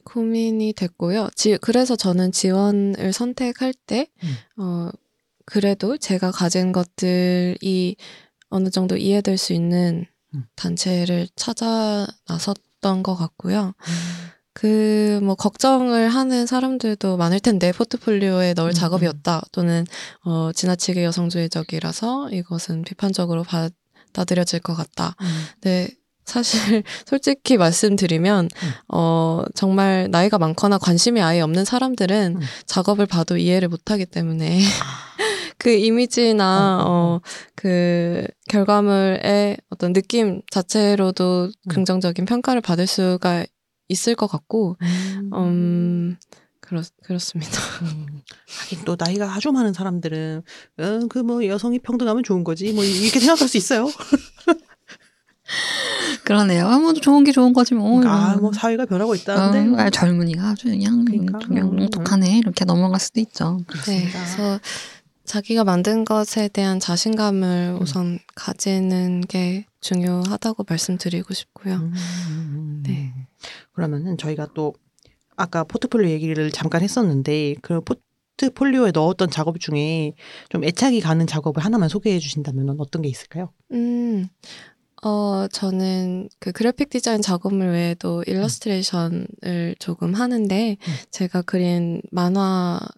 고민이 됐고요. 지, 그래서 저는 지원을 선택할 때, 음. 어, 그래도 제가 가진 것들이 어느 정도 이해될 수 있는 음. 단체를 찾아 나섰던 것 같고요. 그, 뭐, 걱정을 하는 사람들도 많을 텐데, 포트폴리오에 넣을 음, 작업이었다. 또는, 어, 지나치게 여성주의적이라서 이것은 비판적으로 받아들여질 것 같다. 네, 사실 솔직히 말씀드리면 음. 어 정말 나이가 많거나 관심이 아예 없는 사람들은 음. 작업을 봐도 이해를 못하기 때문에 그 이미지나 어, 어, 어. 어그 결과물의 어떤 느낌 자체로도 음. 긍정적인 평가를 받을 수가 있을 것 같고 음 그렇 그렇습니다. 음. 하긴 또 나이가 아주 많은 사람들은 그뭐 여성이 평등하면 좋은 거지 뭐 이렇게 생각할 수 있어요. 그러네요. 아무도 좋은 게 좋은 거지 뭐. 아, 뭐 사회가 변하고 있다는데. 아, 젊은이가 아주 그냥 그러니까. 그냥 음. 똑똑하네 이렇게 넘어갈 수도 있죠. 네, 그렇습니다. 그래서 자기가 만든 것에 대한 자신감을 우선 가지는 게 중요하다고 말씀드리고 싶고요. 음. 네. 그러면은 저희가 또 아까 포트폴리오 얘기를 잠깐 했었는데 그 포트폴리오에 넣었던 작업 중에 좀 애착이 가는 작업을 하나만 소개해 주신다면 어떤 게 있을까요? 음, 어, 저는 그 그래픽 디자인 작업물 외에도 일러스트레이션을 조금 하는데, 음. 제가 그린 만화를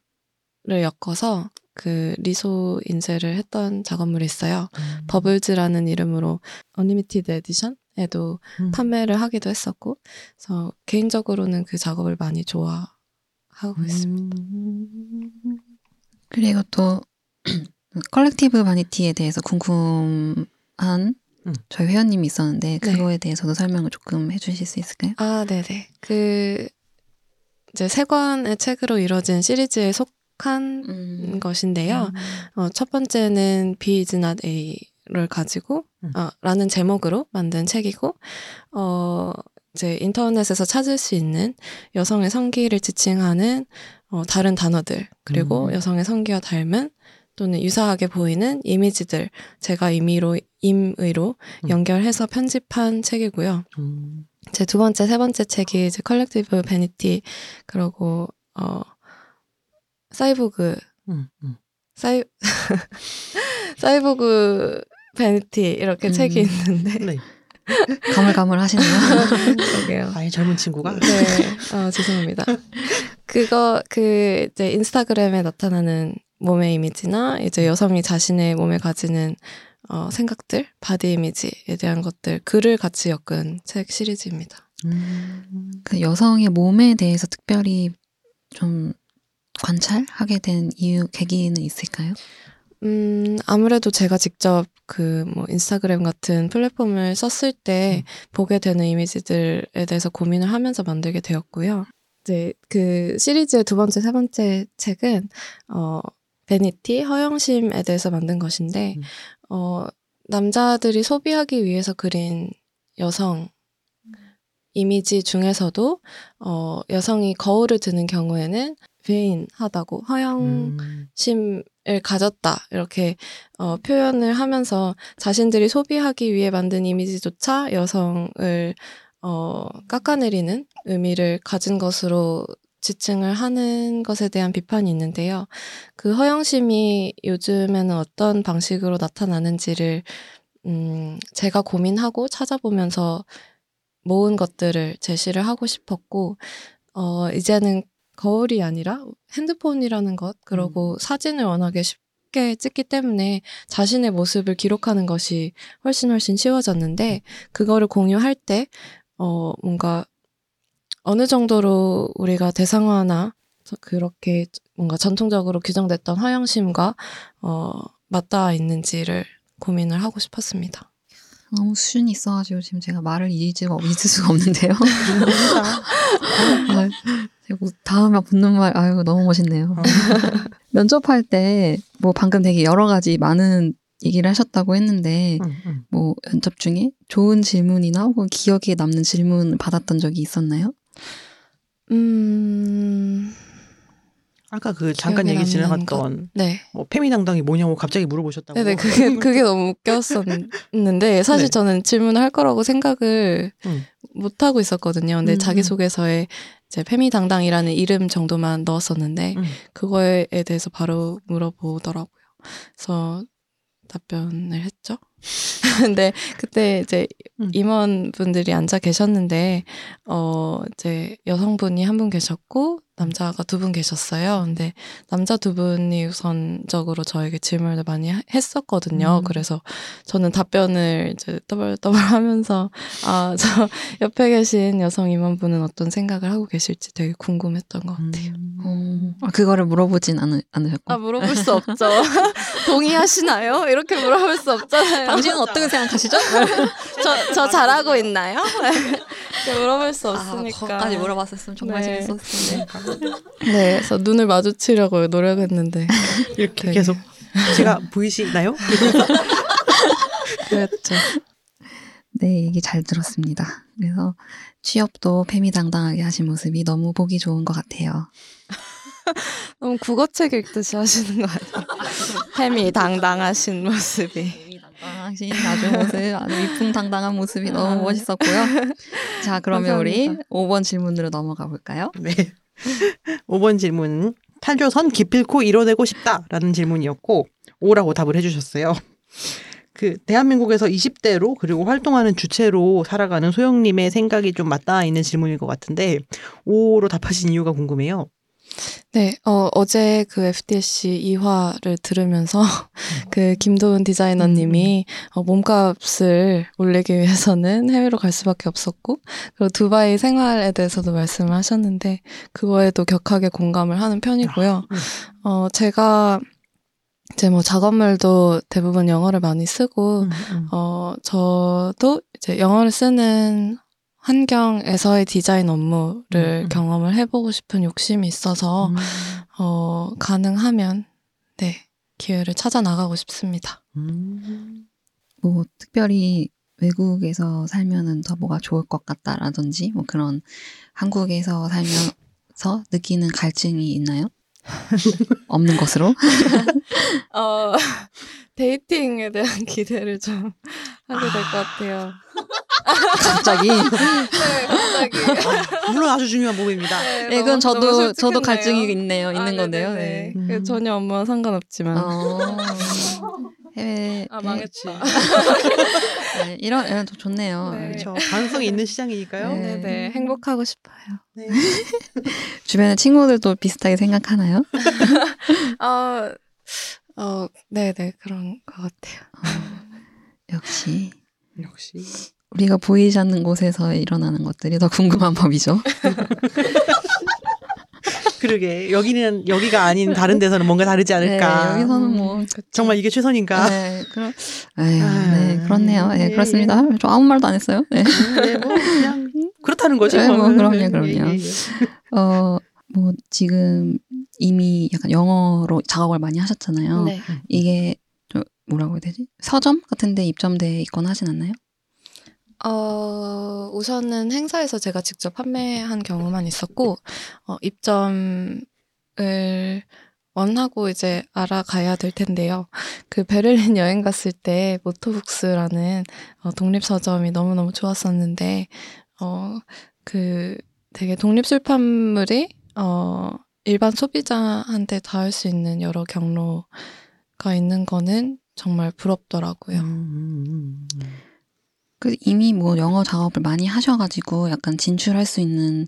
엮어서 그 riso 인쇄를 했던 작업물이 있어요. Bubbles라는 이름으로 어니미티드 에디션에도 음. 판매를 하기도 했었고, 그래서 개인적으로는 그 작업을 많이 좋아하고 있습니다. 음. 그리고 또 Collective Vanity에 대해서 궁금한 음. 저희 회원님이 있었는데 네. 그거에 대해서도 설명을 조금 해주실 수 있을까요? 아, 네네. 그, 이제 세 권의 책으로 이루어진 시리즈에 속 한 음. 것인데요. 어, 첫 번째는 V is not A를 가지고, 음. 어, 라는 제목으로 만든 책이고, 어, 이제 인터넷에서 찾을 수 있는 여성의 성기를 지칭하는 어, 다른 단어들, 그리고 음. 여성의 성기와 닮은 또는 유사하게 보이는 이미지들, 제가 임의로, 임의로 음. 연결해서 편집한 책이고요. 음. 제두 번째, 세 번째 책이 이제 Collective Vanity, 그리고, 어, 사이보그, 음. 음. 사이, Cyborg Vanity, 이렇게 음. 책이 있는데, 네. 가물가물 하시네요. 그러게요. 아예 젊은 친구가. 네, 어, 죄송합니다. 그거, 그, 이제 인스타그램에 나타나는 몸의 이미지나, 이제 여성이 자신의 몸에 가지는, 어, 생각들, body image에 대한 것들, 글을 같이 엮은 책 시리즈입니다. 음. 그 여성의 몸에 대해서 특별히 좀 관찰하게 된 이유 계기는 있을까요? 음, 아무래도 제가 직접 그 뭐 인스타그램 같은 플랫폼을 썼을 때 보게 되는 이미지들에 대해서 고민을 하면서 만들게 되었고요. 이제 그 시리즈의 두 번째, 세 번째 책은 어 베니티 허영심에 대해서 만든 것인데 음. 어 남자들이 소비하기 위해서 그린 여성 이미지 중에서도 어 여성이 거울을 드는 경우에는 배인하다고 허영 음. 심을 가졌다 이렇게 어, 표현을 하면서 자신들이 소비하기 위해 만든 이미지조차 여성을 어, 깎아내리는 의미를 가진 것으로 지칭을 하는 것에 대한 비판이 있는데요. 그 허영심이 요즘에는 어떤 방식으로 나타나는지를 음, 제가 고민하고 찾아보면서 모은 것들을 제시를 하고 싶었고 어, 이제는 거울이 아니라 핸드폰이라는 것, 그리고 사진을 워낙에 쉽게 찍기 때문에 자신의 모습을 기록하는 것이 훨씬 훨씬 쉬워졌는데, 그거를 공유할 때, 어, 뭔가, 어느 정도로 우리가 대상화나 그렇게 뭔가 전통적으로 규정됐던 허영심과, 어, 맞닿아 있는지를 고민을 하고 싶었습니다. 너무 수준이 있어가지고 지금 제가 말을 잊을 수가, 잊을 수가 없는데요. 아, 제가 뭐 다음에 붙는 말, 아유, 너무 멋있네요. 면접할 때, 뭐 방금 되게 여러 가지 많은 얘기를 하셨다고 했는데, 응, 응. 뭐 면접 중에 좋은 질문이나 혹은 기억에 남는 질문 받았던 적이 있었나요? 음, 아까 그 잠깐 얘기 지나갔던 네. 뭐 페미당당이 뭐냐고 갑자기 물어보셨다고. 네네, 그게, 그게 너무 웃겼었는데, 사실 네. 저는 질문을 할 거라고 생각을 응. 못하고 있었거든요. 근데 음, 자기 소개서에 이제 페미당당이라는 이름 정도만 넣었었는데, 응. 그거에 대해서 바로 물어보더라고요. 그래서 답변을 했죠. 근데 그때 이제 음. 임원분들이 앉아 계셨는데, 어, 이제 여성분이 한 분 계셨고, 남자가 두 분 계셨어요. 근데 남자 두 분이 우선적으로 저에게 질문을 많이 하- 했었거든요. 음. 그래서 저는 답변을 이제 떠벌떠벌 하면서, 아, 저 옆에 계신 여성 임원분은 어떤 생각을 하고 계실지 되게 궁금했던 것 같아요. 음. 아, 그거를 물어보진 않으, 않으셨고. 아, 물어볼 수 없죠. 동의하시나요? 이렇게 물어볼 수 없잖아요. 당신은 어떻게 생각하시죠? 저, 저 잘하고 있나요? 물어볼 수 없으니까. 거기까지 물어봤었으면 정말 네. 재밌었을 텐데. 네, 그래서 눈을 마주치려고 노력했는데. 이렇게 되게- 계속 제가 보이시나요? 그랬죠. 네, 얘기 잘 들었습니다. 그래서 취업도 패미당당하게 하신 모습이 너무 보기 좋은 것 같아요. 너무 국어책 읽듯이 하시는 거 아니에요? 햄이 당당하신 모습이. 당당하신 아주 모습, 아주 위풍당당한 모습이 너무 멋있었고요. 자, 그러면 우리 감사합니다. 5번 질문으로 넘어가 볼까요? 네. 5번 질문은 탈조선 기필코 이뤄내고 싶다라는 질문이었고 5라고 답을 해주셨어요. 그 대한민국에서 20대로 그리고 활동하는 주체로 살아가는 소영님의 생각이 좀 맞닿아 있는 질문일 것 같은데 5로 답하신 이유가 궁금해요. 네, 어, 어제 그 FDSC 2화를 들으면서 그 김도은 디자이너님이 어, 몸값을 올리기 위해서는 해외로 갈 수밖에 없었고, 그리고 두바이 생활에 대해서도 말씀을 하셨는데, 그거에도 격하게 공감을 하는 편이고요. 음. 어, 제가 이제 뭐 작업물도 대부분 영어를 많이 쓰고, 음, 음. 어, 저도 이제 영어를 쓰는 환경에서의 디자인 업무를 음, 음. 경험을 해보고 싶은 욕심이 있어서, 음. 어, 가능하면, 네, 기회를 찾아 나가고 싶습니다. 음. 뭐 특별히 외국에서 살면은 더 뭐가 좋을 것 같다라든지 뭐 그런 한국에서 살면서 느끼는 갈증이 있나요? 없는 것으로? 어, 데이팅에 대한 기대를 좀 하게 될 것 같아요. 갑자기. 네, 갑자기. 물론 아주 중요한 부분입니다. 네, 네, 그건 너무- 저도 너무 저도. 갈증이 있네요. 있는 아, 건데요. 네. 그 전혀 업무와 상관없지만. 어, 해외 아, 해- 망했지. 네, 이런 이런 더 좋네요. 네. 그렇죠. 가능성이 있는 시장이니까요. 네. 네네, 행복하고 싶어요. 네. 주변의 친구들도 비슷하게 생각하나요? 어, 어, 네네, 그런 것 같아요. 역시 역시 우리가 보이지 않는 곳에서 일어나는 것들이 더 궁금한 법이죠. 그러게 여기는 여기가 아닌 다른 데서는 뭔가 다르지 않을까. 네, 여기서는 뭐 음, 그쵸. 정말 이게 최선인가? 네, 그럼 에휴, 아, 네, 그렇네요. 네, 예, 그렇습니다. 저 아무 말도 안 했어요. 네. 네, 뭐 그냥 그렇다는 거죠. 네, 뭐 그럼요, 예, 그럼요. 예, 예. 어, 뭐 지금 이미 약간 영어로 작업을 많이 하셨잖아요. 네. 이게 좀 뭐라고 해야 되지? 서점 같은 데 입점돼 있거나 하진 않나요? 어, 우선은 행사에서 제가 직접 판매한 경우만 있었고, 어, 입점을 원하고 이제 알아가야 될 텐데요. 그 베를린 여행 갔을 때 모토북스라는 어, 독립서점이 너무너무 좋았었는데, 어, 그 되게 독립출판물이, 어, 일반 소비자한테 닿을 수 있는 여러 경로가 있는 거는 정말 부럽더라고요. 음, 음, 음. 그 이미 뭐 영어 작업을 많이 하셔가지고 약간 진출할 수 있는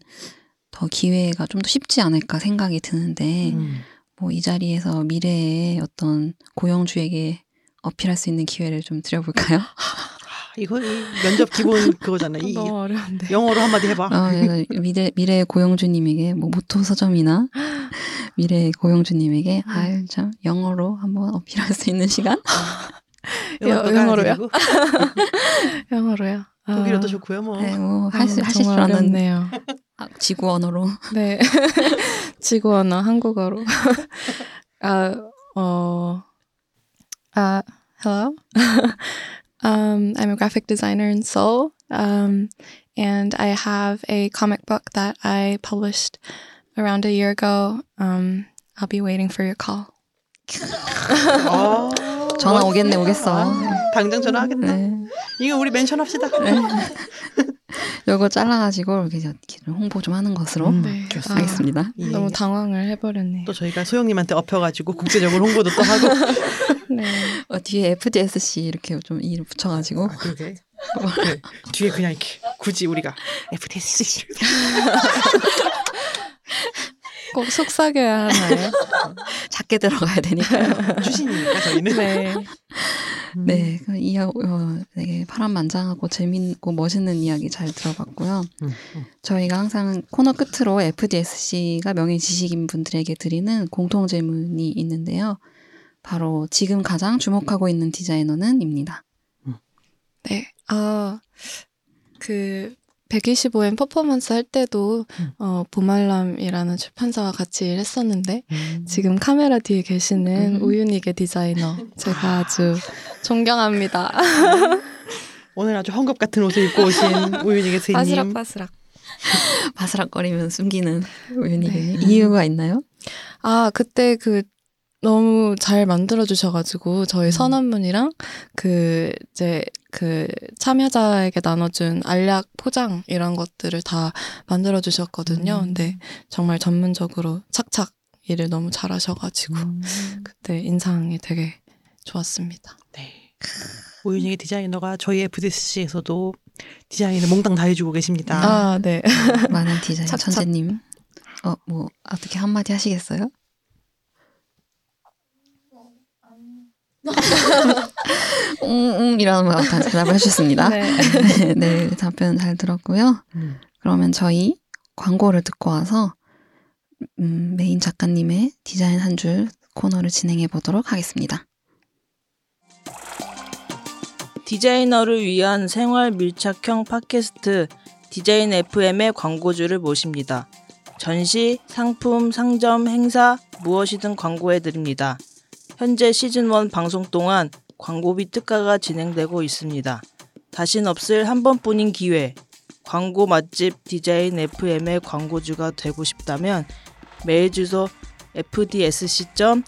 더 기회가 좀 더 쉽지 않을까 생각이 드는데 음. 뭐이 자리에서 미래의 어떤 고영주에게 어필할 수 있는 기회를 좀 드려볼까요? 이거 이 면접 기본 그거잖아. 이 너무 어려운데. 영어로 한마디 해봐. 어, 예, 미래 미래의 고영주님에게 뭐 모토 서점이나 미래의 고영주님에게 아유 참 영어로 한번 어필할 수 있는 시간? 음악도 영어로요? 영어로요. 아, 독일어도 좋고요 뭐. 네, 뭐 아, 하실 하실 줄 아는 어렵네요. 아, 지구 언어로. 네. 지구 언어 한국어로. 아, 어, 아, hello. um, I'm a graphic designer in Seoul. Um, and I have a comic book that I published around a year ago. Um, I'll be waiting for your call. 아, 전화 멋- 오겠네 오겠어. 아, 당장 전화하겠다. 네. 이거 우리 멘션합시다. 요거 잘라가지고 이렇게 이렇게 좀 홍보 좀 하는 것으로 음, 네. 좋습니다. 하겠습니다. 예. 너무 당황을 해버렸네요. 또 저희가 소영님한테 업혀가지고 국제적으로 홍보도 또 하고. 네. 어, 뒤에 FDSC 이렇게 좀 이를 붙여가지고 아, 그러게. 그래. 뒤에 그냥 이렇게 굳이 우리가 FTC 꼭 속삭여야 하나요? 작게 들어가야 되니까요. 출신이니까 저희는. 네. 음. 네, 그 이, 어, 되게 파란만장하고 재밌고 멋있는 이야기 잘 들어봤고요. 음, 음. 저희가 항상 코너 끝으로 FDSC가 명예 지식인 분들에게 드리는 공통 질문이 있는데요. 바로 지금 가장 주목하고 있는 디자이너는입니다. 네. 아, 그 125엔 퍼포먼스 할 때도 음. 어, 보말람이라는 출판사와 같이 일했었는데 음. 지금 카메라 뒤에 계시는 음. 우윤희계 디자이너 제가 아주 존경합니다. 오늘 아주 헝겊 같은 옷을 입고 오신 우윤희 교수님. 바스락 바스락. 바스락거리면 숨기는 우윤희 네. 이유가 있나요? 아 그때 그 너무 잘 만들어 주셔가지고 음. 저희 선언문이랑 그 이제 그 참여자에게 나눠준 알약 포장 이런 것들을 다 만들어 주셨거든요. 음. 근데 정말 전문적으로 착착 일을 너무 잘하셔가지고 음. 그때 인상이 되게 좋았습니다. 네. 우윤희 디자이너가 저희 FDC에서도 디자인을 몽땅 다 해주고 계십니다. 아 네. 많은 디자인. 천재님. 어, 뭐 어떻게 한마디 하시겠어요? 응, 응, 이라는 말다 대답을 해주셨습니다. 네. 네, 네, 답변 잘 들었고요. 음. 그러면 저희 광고를 듣고 와서 음, 메인 작가님의 디자인 한 줄 코너를 진행해 보도록 하겠습니다. 디자이너를 위한 생활 밀착형 팟캐스트 디자인 FM의 광고주를 모십니다. 전시, 상품, 상점, 행사 무엇이든 광고해 드립니다. 현재 시즌 1 방송 동안 광고비 특가가 진행되고 있습니다. 다신 없을 한 번뿐인 기회. 광고 맛집 디자인 FM의 광고주가 되고 싶다면 메일 주소 fdsc.seoul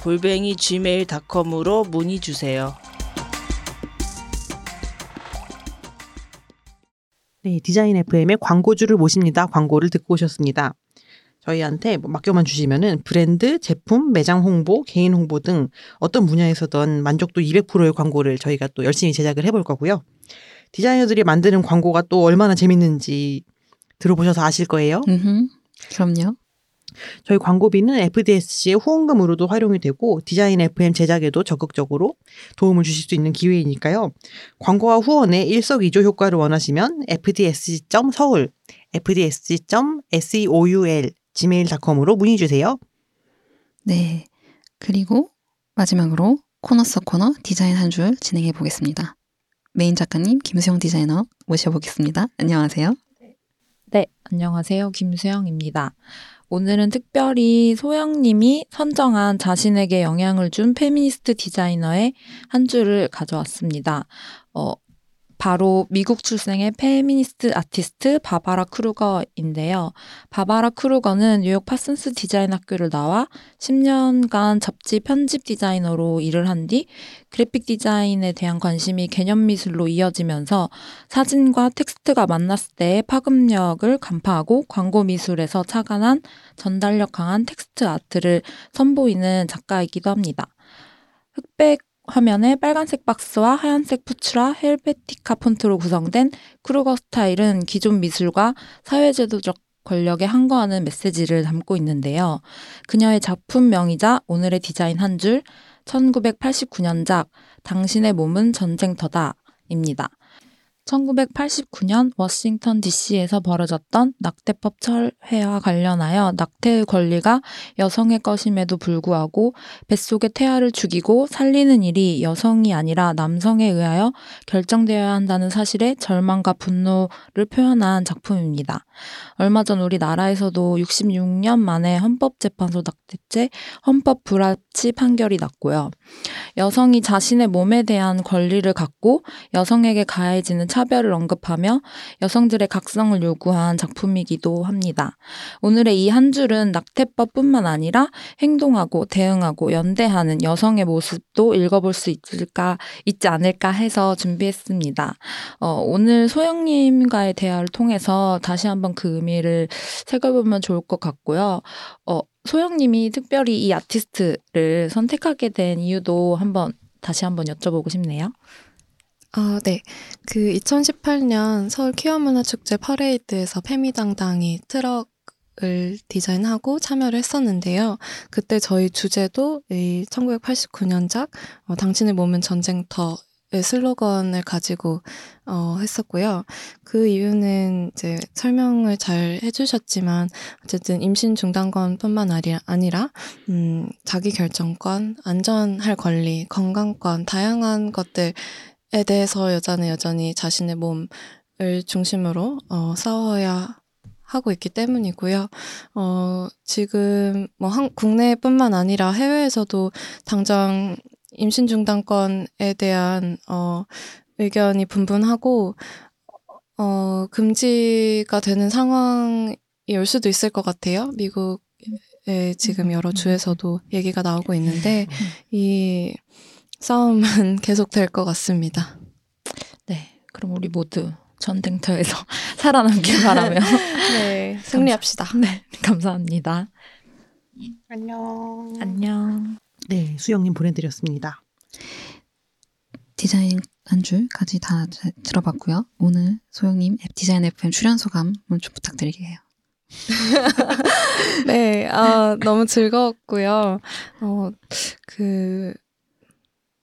골뱅이 gmail.com으로 문의 주세요. 네, 디자인 FM의 광고주를 모십니다. 광고를 듣고 오셨습니다. 저희한테 뭐 맡겨만 주시면은 브랜드, 제품, 매장 홍보, 개인 홍보 등 어떤 분야에서든 만족도 200%의 광고를 저희가 또 열심히 제작을 해볼 거고요. 디자이너들이 만드는 광고가 또 얼마나 재밌는지 들어보셔서 아실 거예요. 음, 그럼요. 저희 광고비는 FDSC의 후원금으로도 활용이 되고 디자인 FM 제작에도 적극적으로 도움을 주실 수 있는 기회이니까요. 광고와 후원의 일석이조 효과를 원하시면 fdsc.seoul, fdsc.seoul gmail.com으로 문의 주세요. 네. 그리고 마지막으로 코너 속 코너 디자인 한 줄 진행해 보겠습니다. 메인 작가님 김수영 디자이너 모셔보겠습니다. 안녕하세요. 네, 안녕하세요. 김수영입니다. 오늘은 특별히 소영님이 선정한 자신에게 영향을 준 페미니스트 디자이너의 한 줄을 가져왔습니다. 어, 바로 미국 출생의 페미니스트 아티스트 바바라 크루거인데요. 바바라 크루거는 뉴욕 파슨스 디자인 학교를 나와 10년간 잡지 편집 디자이너로 일을 한 뒤 그래픽 디자인에 대한 관심이 개념 미술로 이어지면서 사진과 텍스트가 만났을 때의 파급력을 간파하고 광고 미술에서 착안한 전달력 강한 텍스트 아트를 선보이는 작가이기도 합니다. 흑백 화면에 빨간색 박스와 하얀색 Futura Helvetica 폰트로 구성된 크루거 스타일은 기존 미술과 사회제도적 권력에 항거하는 메시지를 담고 있는데요. 그녀의 작품명이자 오늘의 디자인 한 줄, 1989년작 당신의 몸은 전쟁터다 입니다. 1989년 워싱턴 DC에서 벌어졌던 낙태법 철회와 관련하여 낙태의 권리가 여성의 것임에도 불구하고 뱃속의 태아를 죽이고 살리는 일이 여성이 아니라 남성에 의하여 결정되어야 한다는 사실에 절망과 분노를 표현한 작품입니다. 얼마 전 우리나라에서도 66년 만에 헌법재판소 낙태죄 헌법 불합치 판결이 났고요. 여성이 자신의 몸에 대한 권리를 갖고 여성에게 가해지는 차별을 언급하며 여성들의 각성을 요구한 작품이기도 합니다. 오늘의 이 한 줄은 낙태법뿐만 아니라 행동하고 대응하고 연대하는 여성의 모습도 읽어볼 수 있을까 있지 않을까 해서 준비했습니다. 어, 오늘 소영님과의 대화를 통해서 다시 한번 그 의미를 새겨보면 좋을 것 같고요. 어, 소영님이 특별히 이 아티스트를 선택하게 된 이유도 한번 다시 한번 여쭤보고 싶네요. 아, 네. 그 2018년 서울 퀴어 문화축제 퍼레이드에서 페미당당이 트럭을 디자인하고 참여를 했었는데요. 그때 저희 주제도 이 1989년작 어, 당신의 몸은 전쟁터 의 슬로건을 가지고 어, 했었고요. 그 이유는 이제 설명을 잘 해주셨지만 어쨌든 임신 중단권뿐만 아니라 음, 자기 결정권, 안전할 권리, 건강권 다양한 것들 에 대해서 여자는 여전히 자신의 몸을 중심으로 어, 싸워야 하고 있기 때문이고요. 어, 지금 뭐 한, 국내뿐만 아니라 해외에서도 당장 임신 중단권에 대한 어 의견이 분분하고 어 금지가 되는 상황이 올 수도 있을 것 같아요. 미국의 지금 여러 주에서도 얘기가 나오고 있는데 이 싸움은 계속될 것 같습니다. 네, 그럼 우리 모두 전쟁터에서 살아남길 바라며 네, 승리합시다. 네, 감사합니다. 안녕. 안녕. 네, 수영님 보내드렸습니다. 디자인 한 줄까지 다 들어봤고요. 오늘 소영님 앱 디자인 FM 출연 소감 좀 부탁드릴게요. 네, 아, 너무 즐거웠고요. 어, 그,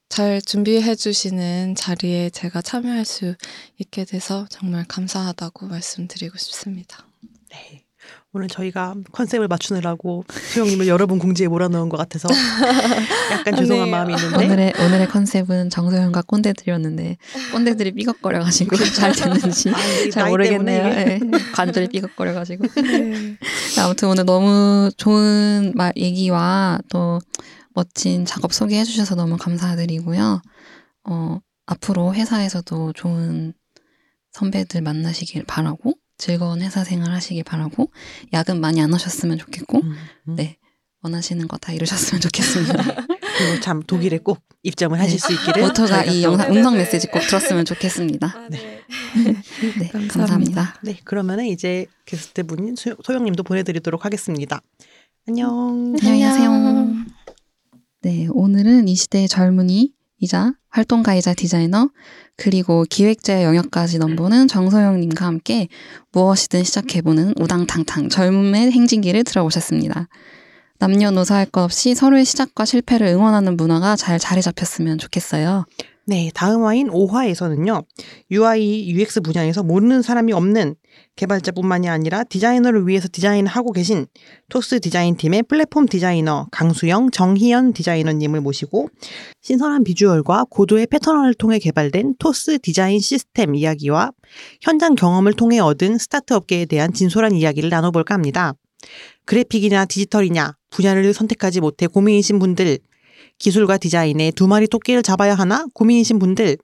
잘 준비해 주시는 자리에 제가 참여할 수 있게 돼서 정말 감사하다고 말씀드리고 싶습니다. 네. 오늘 저희가 컨셉을 맞추느라고 수영님을 여러 번 공지에 몰아넣은 것 같아서 약간 죄송한 네. 마음이 있는데 오늘의 오늘의 컨셉은 정소영과 꼰대들이었는데 꼰대들이 삐걱거려가지고 잘 됐는지 아, 이잘 모르겠네요. 네, 관절이 삐걱거려가지고. 네. 아무튼 오늘 너무 좋은 말 얘기와 또 멋진 작업 소개해 주셔서 너무 감사드리고요. 어, 앞으로 회사에서도 좋은 선배들 만나시길 바라고 즐거운 회사 생활 하시길 바라고 야근 많이 안 하셨으면 좋겠고 음, 음. 네. 원하시는 거 다 이루셨으면 좋겠습니다. 그리고 참 독일에 꼭 입점을 하실 수 있기를 모토가 저희가 이 또- 영상 음성 메시지 꼭 들었으면 좋겠습니다. 아, 네. 네, 감사합니다. 감사합니다. 네 그러면은 이제 게스트 분인 소- 소영님도 보내드리도록 하겠습니다. 안녕. 안녕히 가세요. 네, 오늘은 이 시대의 젊은이이자 활동가이자 디자이너 그리고 기획자의 영역까지 넘보는 정소영님과 함께 무엇이든 시작해보는 우당탕탕 젊음의 행진기를 들어보셨습니다. 남녀노소 할 것 없이 서로의 시작과 실패를 응원하는 문화가 잘 자리 잡혔으면 좋겠어요. 네, 다음 화인 5화에서는요. UI, UX 분야에서 모르는 사람이 없는 개발자뿐만이 아니라 디자이너를 위해서 디자인을 하고 계신 토스 디자인 팀의 플랫폼 디자이너 강수영, 정희연 디자이너님을 모시고 신선한 비주얼과 고도의 패턴을 통해 개발된 토스 디자인 시스템 이야기와 현장 경험을 통해 얻은 스타트업계에 대한 진솔한 이야기를 나눠볼까 합니다. 그래픽이냐 디지털이냐 분야를 선택하지 못해 고민이신 분들 기술과 디자인에 두 마리 토끼를 잡아야 하나 고민이신 분들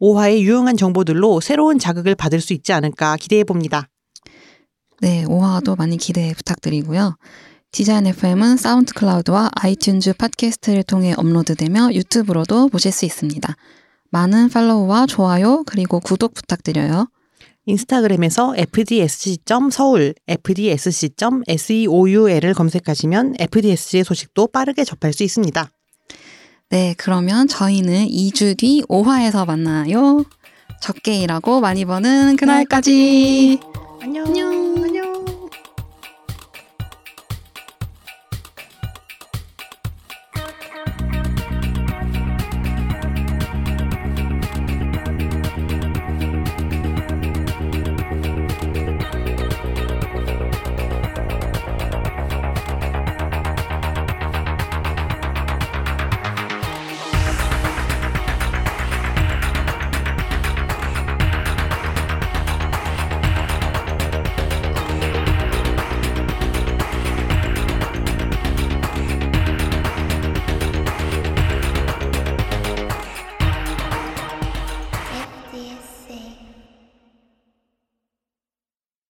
5화의 유용한 정보들로 새로운 자극을 받을 수 있지 않을까 기대해 봅니다. 네, 5화도 많이 기대 부탁드리고요. 디자인 FM은 사운드 클라우드와 아이튠즈 팟캐스트를 통해 업로드되며 유튜브로도 보실 수 있습니다. 많은 팔로우와 좋아요 그리고 구독 부탁드려요. 인스타그램에서 fdsc.seoul, fdsc.seoul을 검색하시면 fdsc의 소식도 빠르게 접할 수 있습니다. 네, 그러면 저희는 2주 뒤 5화에서 만나요. 적게 일하고 많이 버는 그날까지. 안녕.